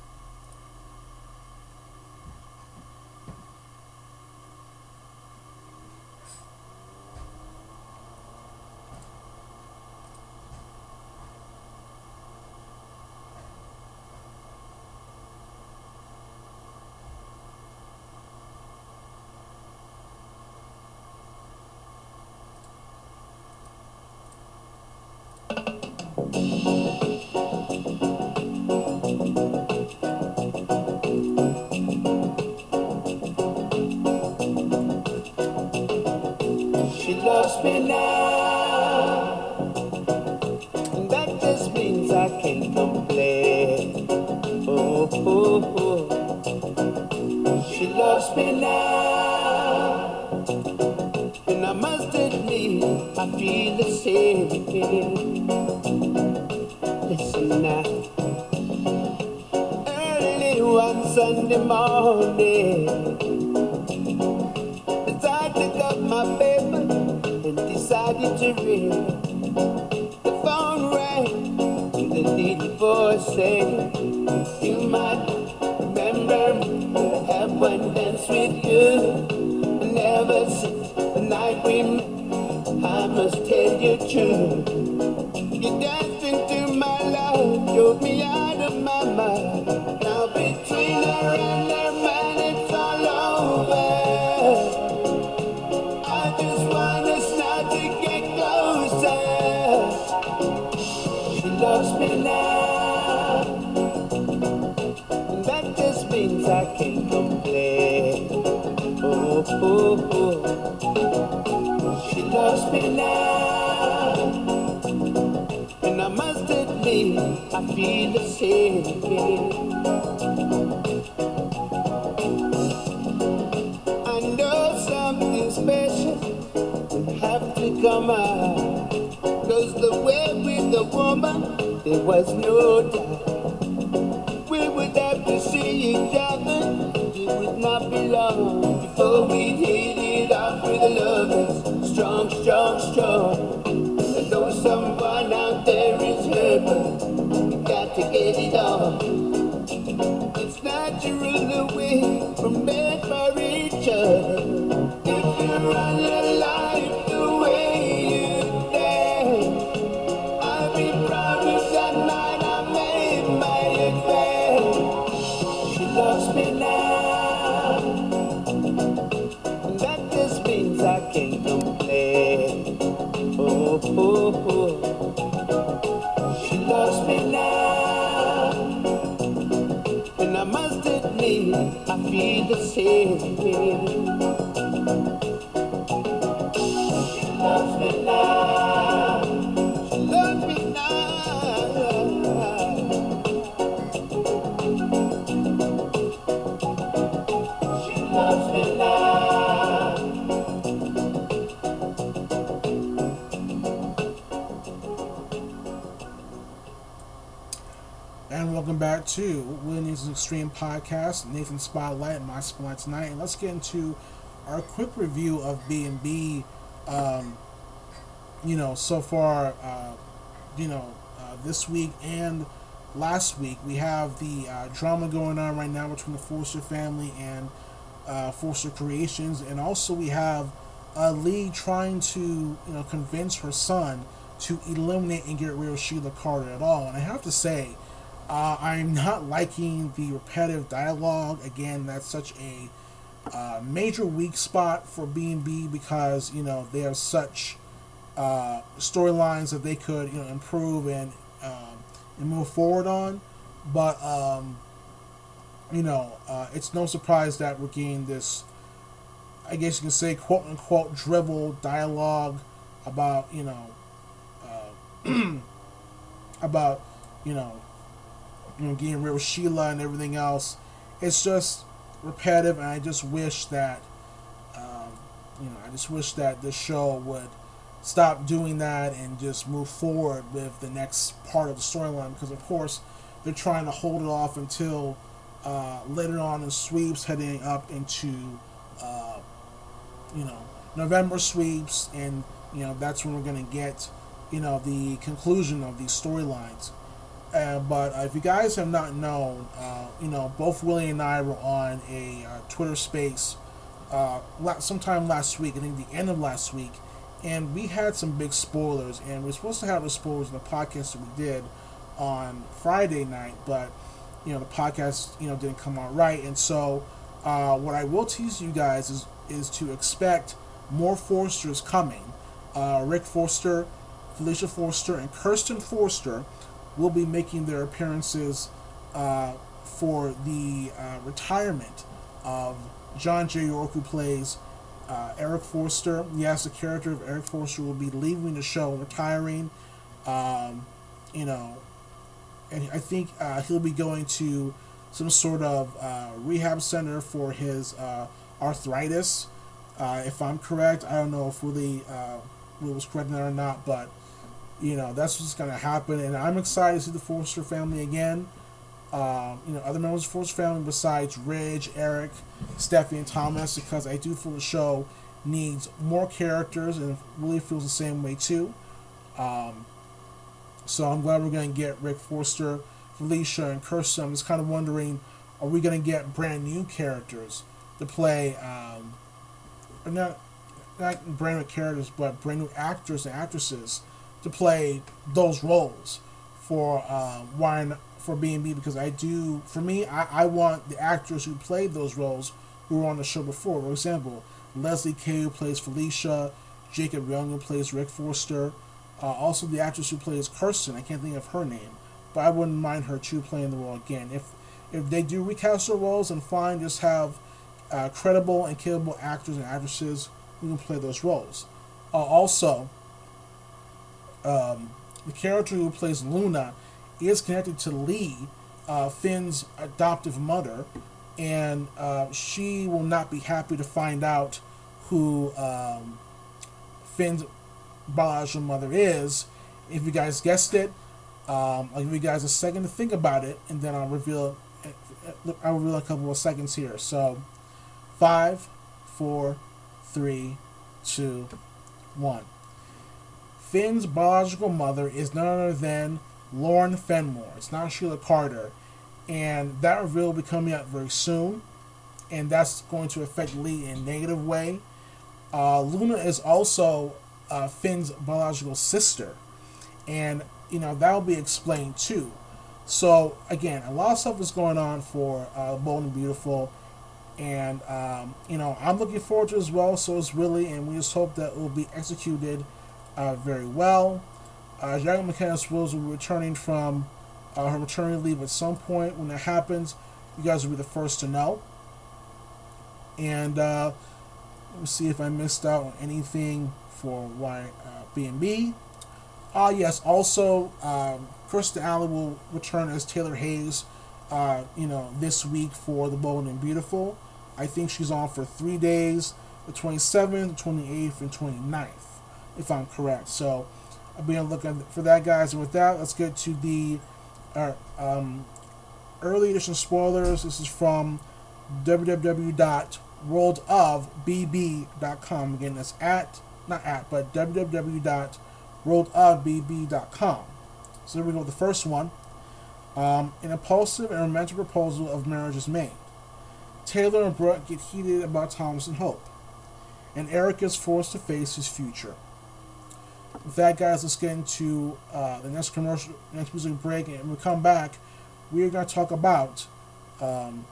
To Willie Nathan's Extreme Podcast, Nathan Spotlight, my spotlight tonight, and let's get into our quick review of B and B. Um, you know, so far, uh, you know, uh, this week and last week, we have the uh, drama going on right now between the Forrester family and uh, Forrester Creations, and also we have uh, Lee trying to, you know, convince her son to eliminate and get rid of Sheila Carter at all. And I have to say, uh, I'm not liking the repetitive dialogue. Again, that's such a uh, major weak spot for B&B because, you know, they have such uh, storylines that they could, you know, improve and, um, and move forward on. But, um, you know, uh, it's no surprise that we're getting this, I guess you can say, quote unquote, drivel dialogue about, you know, uh, [CLEARS THROAT] about, you know, you know, getting rid of Sheila and everything else. It's just repetitive, and I just wish that, um, you know, I just wish that this show would stop doing that and just move forward with the next part of the storyline. Because of course, they're trying to hold it off until uh, later on in sweeps, heading up into, uh, you know, November sweeps, and you know that's when we're gonna get, you know, the conclusion of these storylines. Uh, but uh, if you guys have not known, uh, you know, both Willie and I were on a uh, Twitter space uh, sometime last week, I think the end of last week, and we had some big spoilers, and we are supposed to have the spoilers in the podcast that we did on Friday night, but, you know, the podcast, you know, didn't come out right, and so uh, what I will tease you guys is, is to expect more Forresters coming. Rick Forrester, Felicia Forrester, and Kristen Forrester will be making their appearances uh, for the uh, retirement of John McCook, who plays uh, Eric Forrester. Yes, the character of Eric Forrester will be leaving the show, retiring. Um, you know, and I think uh, he'll be going to some sort of uh, rehab center for his uh, arthritis. if I'm correct, I don't know if Willie, Will was correct or not, but you know that's what's going to happen and i'm excited to see the forrester family again. Um, you know other members of the forrester family besides ridge eric steffy and thomas because i do feel the show needs more characters and really feels the same way too. Um, so i'm glad we're going to get rick forrester felicia and kristen. I'm just kind of wondering are we going to get brand new characters to play um, not not brand new characters but brand new actors and actresses to play those roles for um, Warren for B and B because I do for me I, I want the actors who played those roles who were on the show before. For example, Lesli Kay who plays Felicia, Jacob Young who plays Rick Forrester, uh, also the actress who plays Kristen. I can't think of her name, but I wouldn't mind her too playing the role again. If if they do recast their roles and fine, just have uh, credible and capable actors and actresses who can play those roles. Uh, also, um, the character who plays Luna is connected to Lee, uh, Finn's adoptive mother, and uh, she will not be happy to find out who um, Finn's biological mother is. If you guys guessed it, um, I'll give you guys a second to think about it, and then I'll reveal. I'll reveal a couple of seconds here. So, five, four, three, two, one. Finn's biological mother is none other than Lauren Fenmore. It's not Sheila Carter. And that reveal will be coming out very soon. And that's going to affect Lee in a negative way. Uh, Luna is also uh, Finn's biological sister. And, you know, that will be explained too. So, again, a lot of stuff is going on for uh, Bold and Beautiful. And, um, you know, I'm looking forward to it as well. So is Willie. And we just hope that it will be executed uh, very well. Uh, Jacqueline Wills will be returning from uh, her maternity leave at some point. When that happens, you guys will be the first to know. And uh, let me see if I missed out on anything for Y uh. Ah, yes. Also, um, Krista Allen will return as Taylor Hayes. Uh, you know, this week for the Bold and Beautiful. I think she's on for three days: the 27th, the 28th, and 29th if I'm correct. So I'll be on looking for that, guys. And with that, let's get to the um, early edition spoilers. This is from www.worldofbb.com. Again, that's at, not at, but www.worldofbb.com. So here we go with the first one. Um, an impulsive and romantic proposal of marriage is made. Taylor and Brooke get heated about Thomas and Hope, and Eric is forced to face his future. With that, guys, let's get into uh, the next commercial, next music break, and we come back, we are going to talk about um,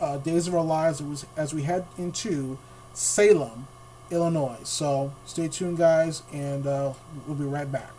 uh, Days of Our Lives as we- as we head into Salem, Illinois. So stay tuned, guys, and uh, we'll be right back.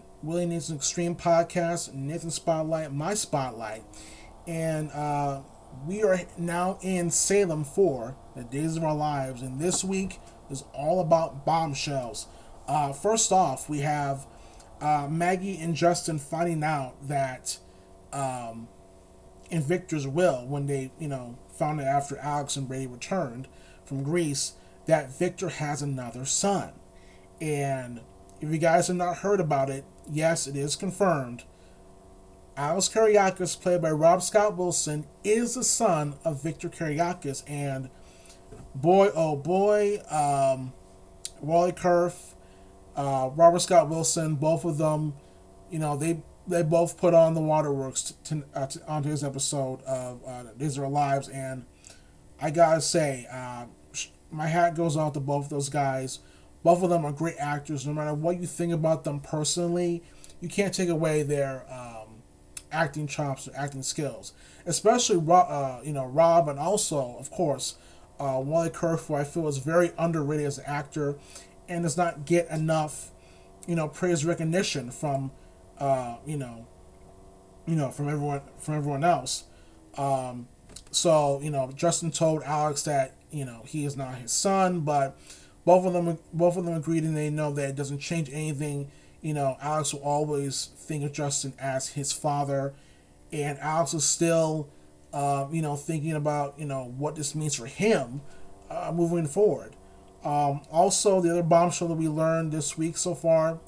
Uh, Willie Nathan's Extreme Podcast, Nathan Spotlight, my Spotlight. And uh, we are now in Salem for the Days of Our Lives. And this week is all about bombshells. Uh, first off, we have uh, Maggie and Justin finding out that um, in Victor's will, when they, you know, found it after Alex and Brady returned from Greece, that Victor has another son. And if you guys have not heard about it, yes, it is confirmed. Alex Kiriakis, played by Rob Scott Wilson, is the son of Victor Kiriakis. And boy, oh boy, um, Wally Kurth, uh, Robert Scott Wilson, both of them, you know, they they both put on the waterworks to, uh, to, onto his episode of uh, of Our Lives. And I gotta say, uh, my hat goes off to both those guys. Both of them are great actors. No matter what you think about them personally, you can't take away their um, acting chops or acting skills. Especially, uh, you know, Rob and also, of course, uh, Wally who I feel is very underrated as an actor, and does not get enough, you know, praise recognition from, uh, you know, you know, from everyone from everyone else. Um, so you know, Justin told Alex that you know he is not his son, but both of them both of them agreed and they know that it doesn't change anything. You know, Alex will always think of Justin as his father, and Alex is still, uh, you know, thinking about you know what this means for him uh, moving forward. Um, also, the other bombshell that we learned this week so far,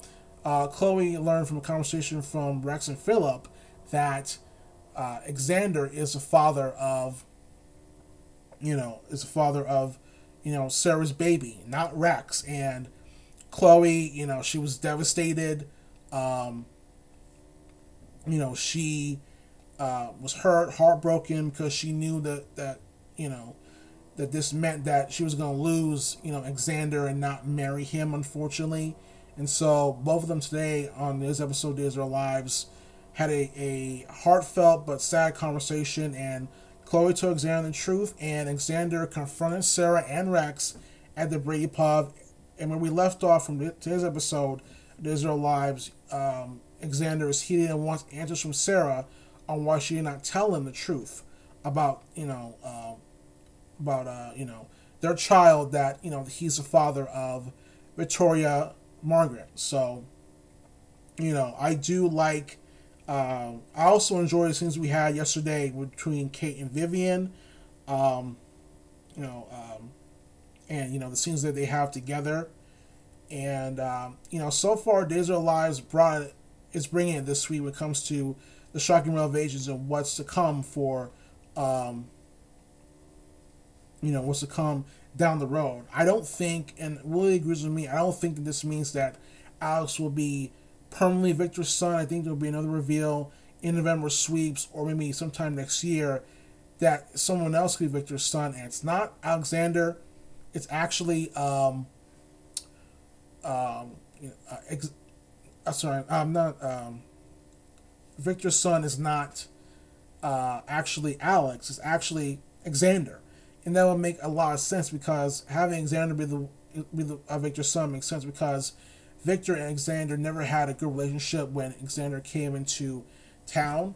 uh, Chloe learned from a conversation from Rex and Philip that uh, Xander is the father of, you know, is the father of, you know, Sarah's baby, not Rex. And Chloe, you know, she was devastated. Um, you know, she uh, was hurt, heartbroken because she knew that that you know that this meant that she was going to lose, you know, Xander and not marry him, unfortunately. And so both of them today on this episode Days of Our Lives had a, a heartfelt but sad conversation, and Chloe told Xander the truth, and Xander confronted Sarah and Rex at the Brady pub. And when we left off from today's episode, There's Our Lives, um, Xander is heated and wants answers from Sarah on why she did not tell him the truth about, you know, uh, about uh, you know their child that you know he's the father of Victoria Margaret. So you know I do like. Uh, I also enjoyed the scenes we had yesterday between Kate and Vivian. Um, you know, um, and you know the scenes that they have together, and um, you know so far Days of Our Lives brought is bringing it this week when it comes to the shocking revelations and what's to come for um, you know what's to come down the road. I don't think, and Willie agrees with me. I don't think that this means that Alex will be permanently Victor's son. I think there'll be another reveal in November sweeps, or maybe sometime next year, that someone else could be Victor's son, and it's not Alexander. It's actually um, um, uh, ex- uh, sorry, I'm not. Um, Victor's son is not uh, actually Alex. It's actually Xander and that would make a lot of sense because having Xander be the be the uh, Victor's son makes sense because Victor and Xander never had a good relationship when Xander came into town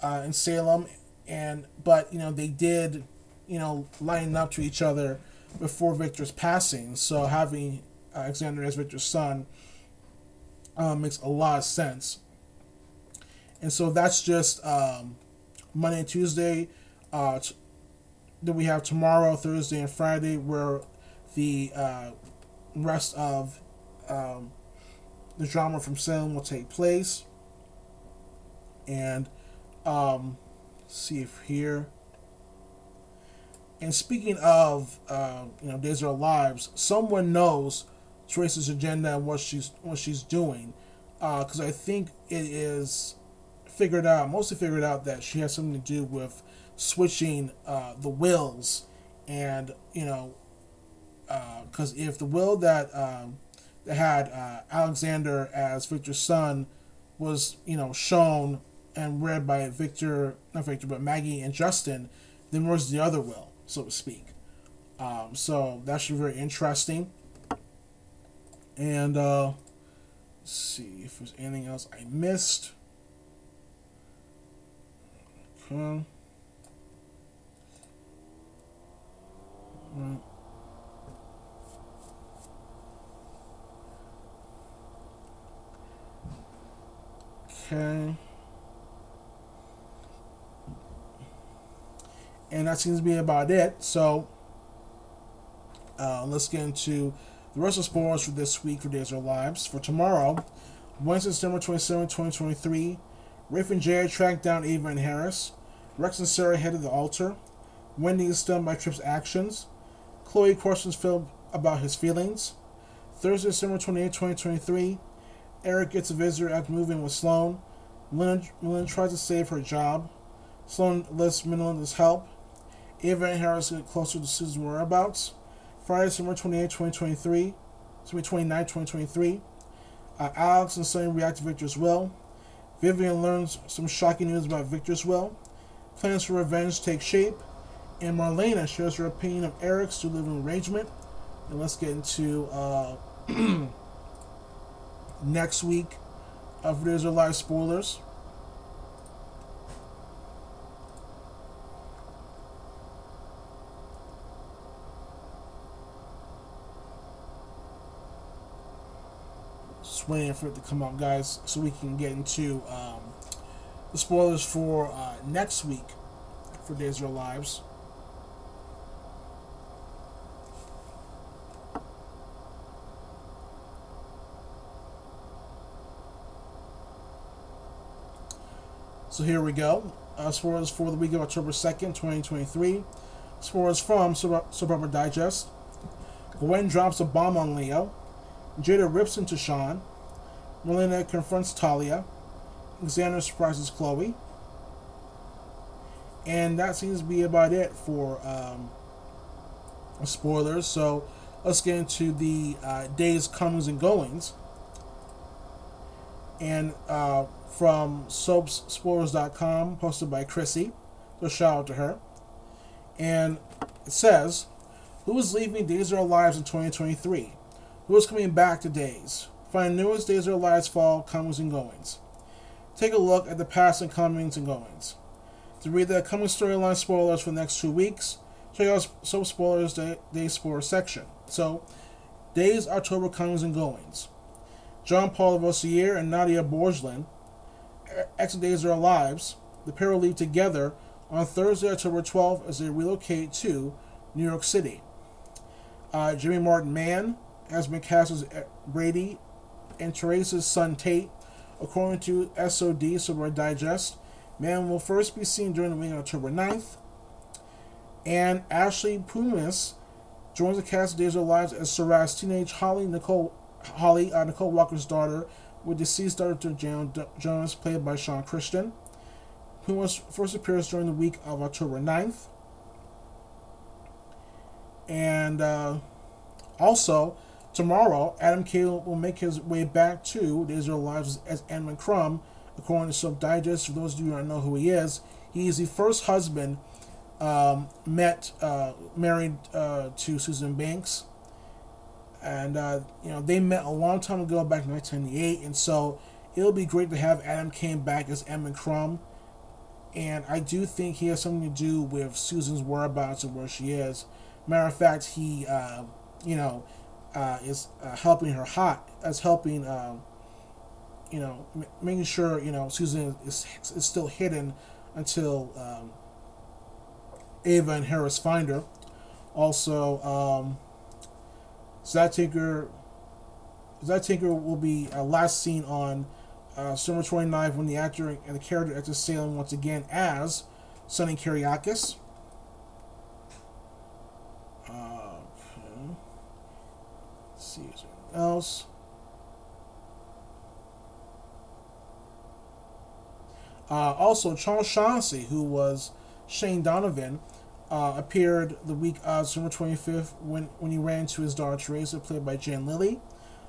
uh, in Salem, and but you know they did you know line up to each other before Victor's passing. So having uh, Xander as Victor's son uh, makes a lot of sense. And so that's just um, Monday and Tuesday. Uh, that we have tomorrow, Thursday, and Friday, where the uh, rest of um, the drama from Salem will take place. And um, see if here. And speaking of uh, you know Days of Our Lives, someone knows Theresa's agenda and what she's what she's doing, because uh, I think it is figured out, mostly figured out that she has something to do with switching uh, the wills, and you know, because uh, if the will that um, that had uh, Alexander as Victor's son was you know shown and read by Victor, not Victor, but Maggie and Justin, then where's the other will, so to speak? Um, so that should be very interesting. And uh, let's see if there's anything else I missed. Okay. Okay. And that seems to be about it. So uh, let's get into the rest of the sports for this week for Days of Our Lives. For tomorrow, Wednesday, December 27, 2023, Rafe and Jared track down Ava and Harris. Rex and Sarah head to the altar. Wendy is stunned by Tripp's actions. Chloe questions Phil about his feelings. Thursday, December 28, 2023, Eric gets a visitor after moving with Sloan. Lynn, tries to save her job. Sloan lists Melinda's help. Ava and Harris get closer to Susan's whereabouts. Friday, September 28, 2023. December 29, 2023. Uh, Alex and Sonny react to Victor's will. Vivian learns some shocking news about Victor's will. Plans for revenge take shape. And Marlena shares her opinion of Eric's new living arrangement. And let's get into uh, [CLEARS THROAT] next week of Days Are Live spoilers. Just waiting for it to come out, guys, so we can get into um, the spoilers for uh, next week for Days of Our Lives. So here we go. As far as for the week of October 2nd, 2023. Spoilers from Soap Opera Digest. Gwen drops a bomb on Leo. Jada rips into Shawn. Melina confronts Talia. Xander surprises Chloe. And that seems to be about it for um, spoilers. So let's get into the uh, day's comings and goings. And uh, from soapspoilers.com, posted by Chrissy. So shout out to her. And it says, Who is leaving Days of Our Lives in 2023? Who is coming back to Days? Find newest Days of Our Lives fall comings and goings. Take a look at the past and comings and goings. To read the coming storyline spoilers for the next two weeks, check out Soap Spoilers Day, Day Spoiler section. So, Days October comings and goings. John Paul Lavoisier and Nadia Bjorlin, of Our Lives, the pair will leave together on Thursday, October 12th as they relocate to New York City. Uh, Jimmy Martin Mann has been cast as Brady and Theresa's son Tate. According to SOD, Soap Opera Digest, Mann will first be seen during the week on October 9th. And Ashley Puzemis joins the cast of Days of Lives as Sarah's teenage Holly Nicole Holly, uh, Nicole Walker's daughter, with deceased daughter Jan Jonas, played by Shawn Christian, who was first appears during the week of October 9th. And uh, also, tomorrow, Adam Caine will make his way back to the Israel Lives as Edmund Crumb, according to Soap Digest. For those of you who don't know who he is, he is the first husband um, met, uh, married uh, to Susan Banks and uh, you know they met a long time ago back in 1998 and so it'll be great to have adam caine back as Edmund Crumb. And i do think he has something to do with susan's whereabouts and where she is. Matter of fact he uh, you know uh, is uh, helping her hot as helping um, you know m- making sure you know susan is, is still hidden until um, ava and harris find her. Also um, Zach Tinker, Zach Tinker will be uh, last seen on uh, Summer 29 when the actor and the character enters Salem once again as Sonny Kiriakis. Uh, okay. See, else? Uh, also, Charles Shaughnessy, who was Shane Donovan, uh, appeared the week of December 25th when, when he ran into his daughter Theresa, played by Jen Lilly.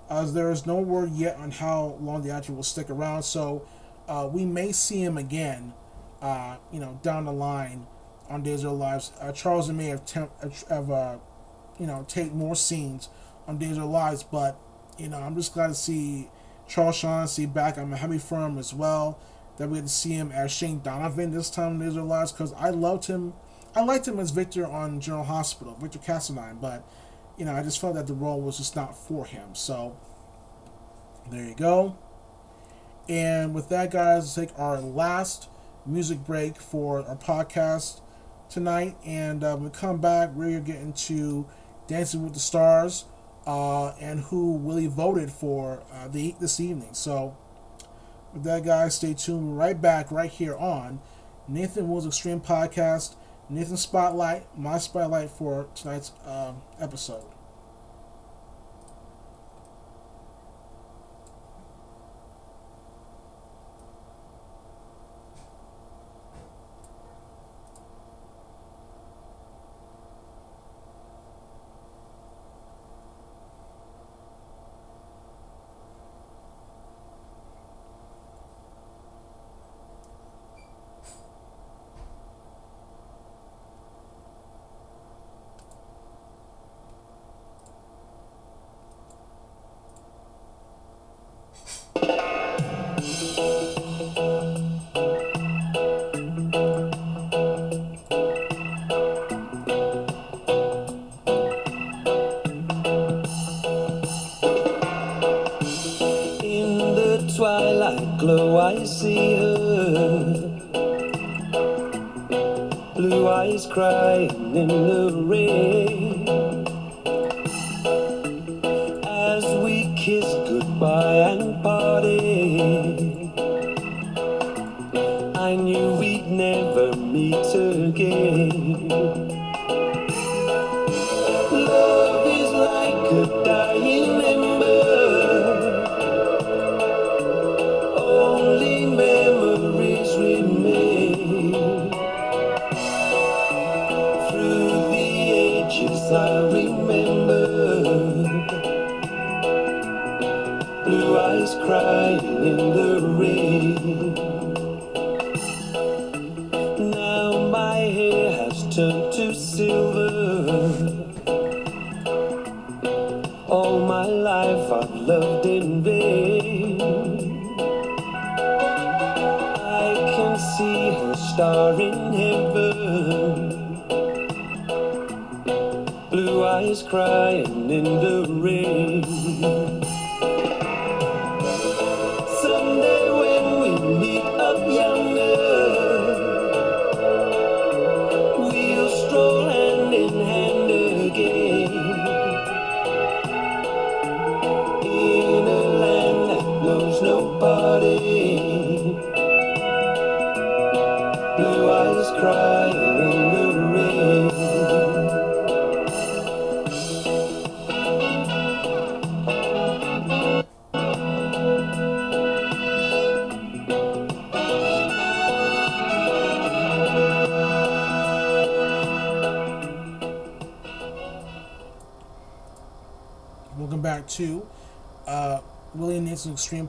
As there is no word yet on how long the actor will stick around, so uh, we may see him again, uh, you know, down the line on Days of Our Lives. Uh, Charles may have, temp- have uh, you know, take more scenes on Days of Our Lives, but, you know, I'm just glad to see Charles Shaughnessy back. I'm happy for as well that we get to see him as Shane Donovan this time in Days of Our Lives because I loved him I liked him as Victor on General Hospital, Victor Cassadine, but you know, I just felt that the role was just not for him. So there you go. And with that, guys, let's take our last music break for our podcast tonight. And uh, we come back, we're getting to Dancing with the Stars uh, and who Willie voted for uh, the this evening. So with that, guys, stay tuned. right back right here on Nathan Woods Extreme Podcast. Nathan Spotlight, my spotlight for tonight's um, episode.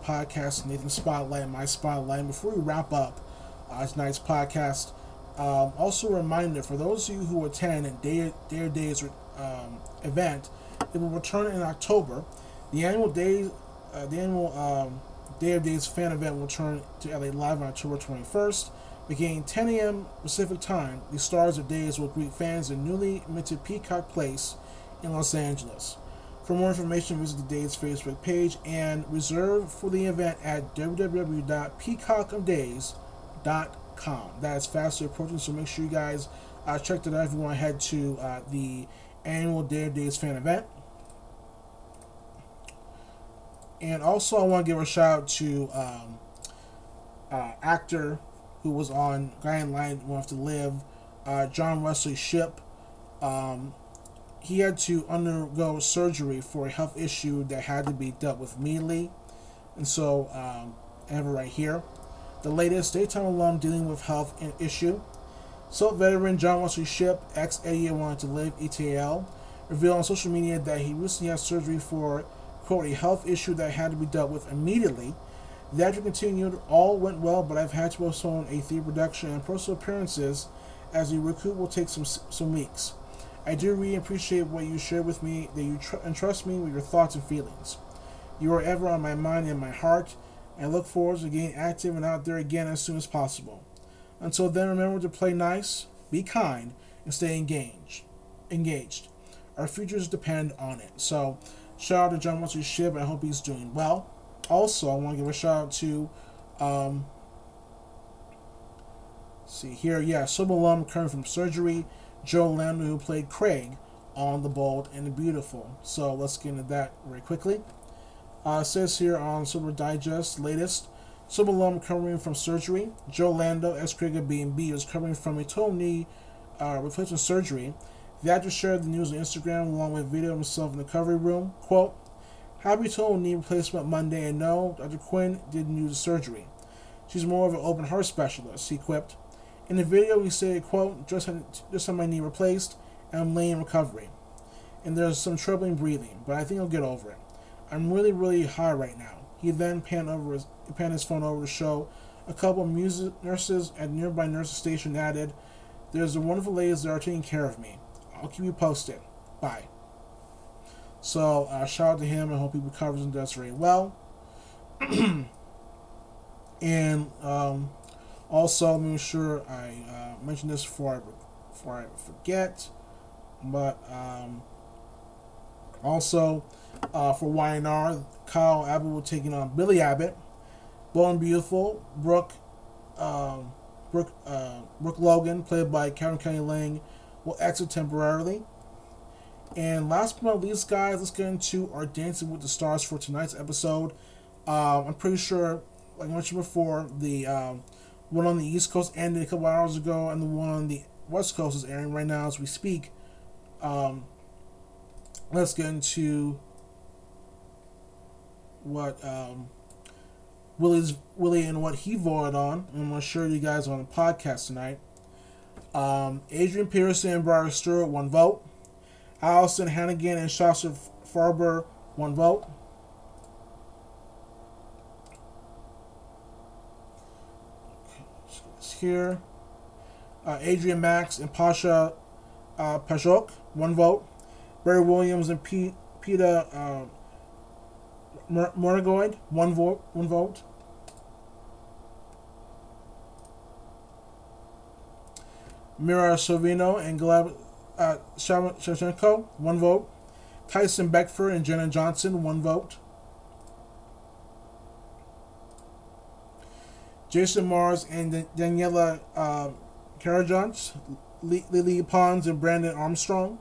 Podcast, Nathan Spotlight, My Spotlight. And before we wrap up uh, tonight's podcast, um, also a reminder for those of you who attend Day Day of Days um, event, it will return in October. The annual day, uh, the annual um, Day of Days fan event will return to LA live on October 21st. Beginning 10 a.m. Pacific time, the Stars of Days will greet fans in newly minted Peacock Place in Los Angeles. For more information, visit the Days Facebook page and reserve for the event at www.peacockofdays.com. That is fastly approaching, so make sure you guys uh, check that out if you want to head to uh, the annual Day of Days fan event. And also, I want to give a shout out to um, uh, actor who was on Guy in Line Won't Have to Live, uh, John Wesley Shipp. Um, he had to undergo surgery for a health issue that had to be dealt with immediately. And so um, I have it right here. The latest daytime alum dealing with health issue. So veteran John Wesley Shipp, ex 88 wanted to live, ETL, revealed on social media that he recently had surgery for, quote, a health issue that had to be dealt with immediately. The actor continued, all went well, but I've had to postpone a theater production and personal appearances as the recoup will take some some weeks. I do really appreciate what you share with me, that you tr- entrust me with your thoughts and feelings. You are ever on my mind and my heart, and I look forward to getting active and out there again as soon as possible. Until then, remember to play nice, be kind, and stay engaged. Engaged. Our futures depend on it. So, shout out to John Wesley Shipp. I hope he's doing well. Also, I want to give a shout out to, um, see here, yeah, Sub alum coming from surgery. Joe Lando, who played Craig on The Bold and the Beautiful. So let's get into that very quickly. Uh, says here on Silver Digest, latest, Silver alum recovering from surgery. Joe Lando, ex Craig of B&B, is recovering from a total knee uh, replacement surgery. The actor shared the news on Instagram along with a video of himself in the recovery room. Quote, Happy total knee replacement Monday, and no, Dr. Quinn didn't use the surgery. She's more of an open heart specialist, he quipped. In the video, he said, quote, just just had my knee replaced, and I'm laying in recovery. And there's some troubling breathing, but I think I'll get over it. I'm really, really high right now. He then panned over his, panned his phone over to show a couple of music nurses at nearby nurses station added, There's a wonderful ladies that are taking care of me. I'll keep you posted. Bye. So, uh, shout out to him. I hope he recovers and does very well. [CLEARS THROAT] and um, also, make sure I uh, mention this before I, before I forget. But um, also, uh, for YNR, Kyle Abbott will taking on Billy Abbott. And Beautiful, Brooke um, Brooke, uh, Brooke Logan, played by Karen Kelly Lang, will exit temporarily. And last but not least, guys, let's get into our Dancing with the Stars for tonight's episode. Um, I'm pretty sure, like I mentioned before, the um, one on the East Coast ended a couple hours ago, and the one on the West Coast is airing right now as we speak. Um, let's get into what um, Willie's Willie and what he voted on. I'm going to show you guys on the podcast tonight. Um, Adrian Peterson and Briar Stewart, one vote. Alyson Hannigan and Sasha Farber, one vote. Here, uh, Adrian Max and Pasha uh, Pajok, one vote. Barry Williams and Pete, Peter uh, one vote. One vote. Mira Sorvino and Gleb uh, Savchenko, one vote. Tyson Beckford and Jenna Johnson, one vote. Jason Mraz and Daniela uh, Lele Pons and Brandon Armstrong.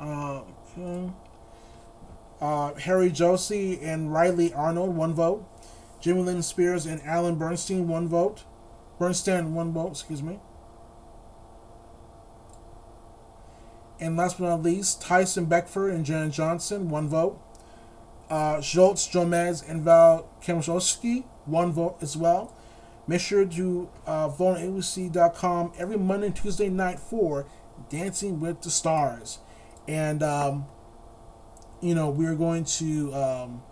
Uh, okay. uh, Harry Jowsey and Rylee Arnold, one vote. Jamie Lynn Spears and Alan Bersten, one vote. Bersten, one vote, excuse me. And last but not least, Tyson Beckford and Janet Johnson, one vote. Uh, Schultz, Gomez, and Val Chmerkovskiy, one vote as well. Make sure to uh, vote on ABC.com every Monday and Tuesday night for Dancing with the Stars. And, um, you know, we're going to um,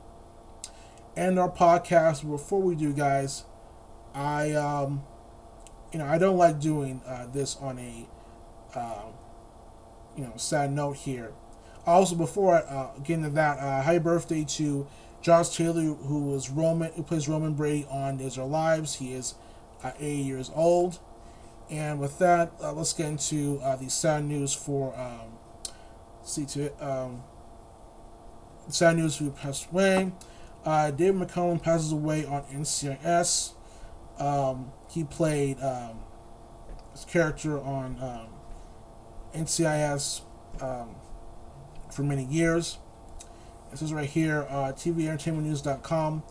end our podcast. Before we do, guys, I, um, you know, I don't like doing uh, this on a, uh, you know, sad note here. Also, before uh, getting to that, uh, happy birthday to Josh Taylor, who was Roman, who plays Roman Brady on Is Our Lives. He is uh, eight years old. And with that, uh, let's get into uh, the sad news for um, see to um, sad news who passed away. Uh, David McCallum passes away on NCIS. Um, he played um, his character on um, NCIS um, for many years. This is right here, uh, TVEntertainmentNews.com.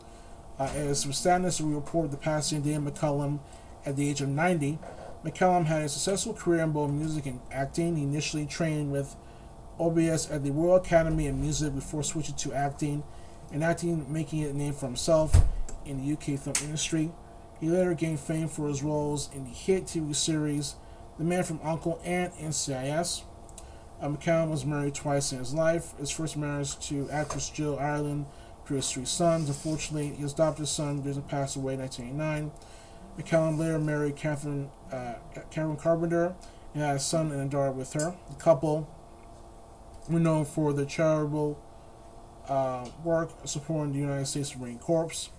Uh, as with sadness, we report the passing of Dan McCallum at the age of 90. McCallum had a successful career in both music and acting. He initially trained with OBS at the Royal Academy of Music before switching to acting and acting, making a name for himself in the UK film industry. He later gained fame for his roles in the hit TV series The Man from Uncle and NCIS. Uh, McCallum was married twice in his life. His first marriage to actress Jill Ireland produced three sons. Unfortunately, his adopted son didn't pass away in 1989. McCallum later married Katherine, uh, Katherine Carpenter and had a son and a daughter with her. The couple were known for their charitable uh, work supporting the United States Marine Corps.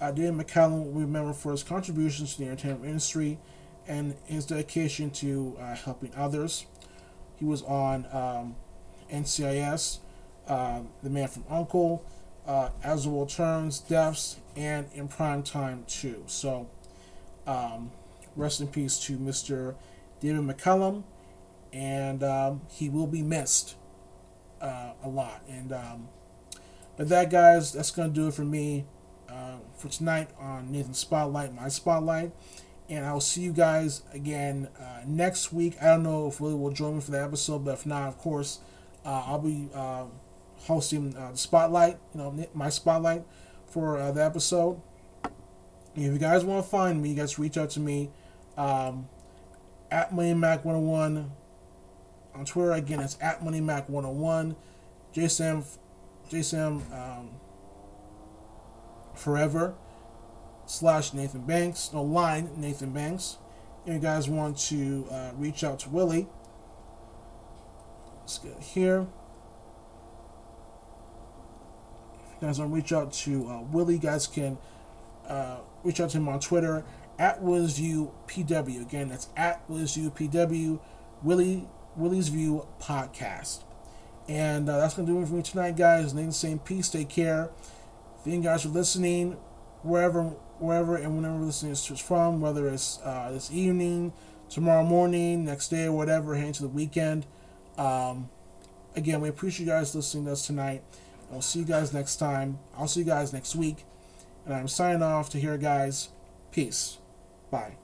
Uh, David McCallum will be remembered for his contributions to the entertainment industry and his dedication to uh, helping others. He was on um, NCIS, uh, The Man from Uncle, uh, As the World Turns, Deaths, and in Prime Time too. So, um, rest in peace to Mr. David McCallum, and um, he will be missed uh, a lot. And um, but that, guys, that's gonna do it for me uh, for tonight on Nathan Spotlight, my spotlight. And I'll see you guys again uh, next week. I don't know if Willie will join me for that episode, but if not, of course, uh, I'll be uh, hosting uh, the spotlight, you know, my spotlight for uh, the episode. And if you guys want to find me, you guys reach out to me um, at MoneyMac101 on Twitter. Again, it's at MoneyMac101. JSam, JSam um, Forever slash Nathan Banks. No line, Nathan Banks. And you guys want to uh, reach out to Willie. Let's get here. If you guys want to reach out to uh, Willie, you guys can uh, reach out to him on Twitter at Willie's PW. Again, that's at Willie's PW, Willie Willie's View Podcast. And uh, that's gonna do it for me tonight, guys. Nathan saying peace, take care. Thank you guys for listening. wherever, wherever, and whenever listening is from, whether it's uh, this evening, tomorrow morning, next day, or whatever, heading to the weekend. Um, again, we appreciate you guys listening to us tonight. And we'll see you guys next time. I'll see you guys next week. And I'm signing off to here, guys. Peace. Bye.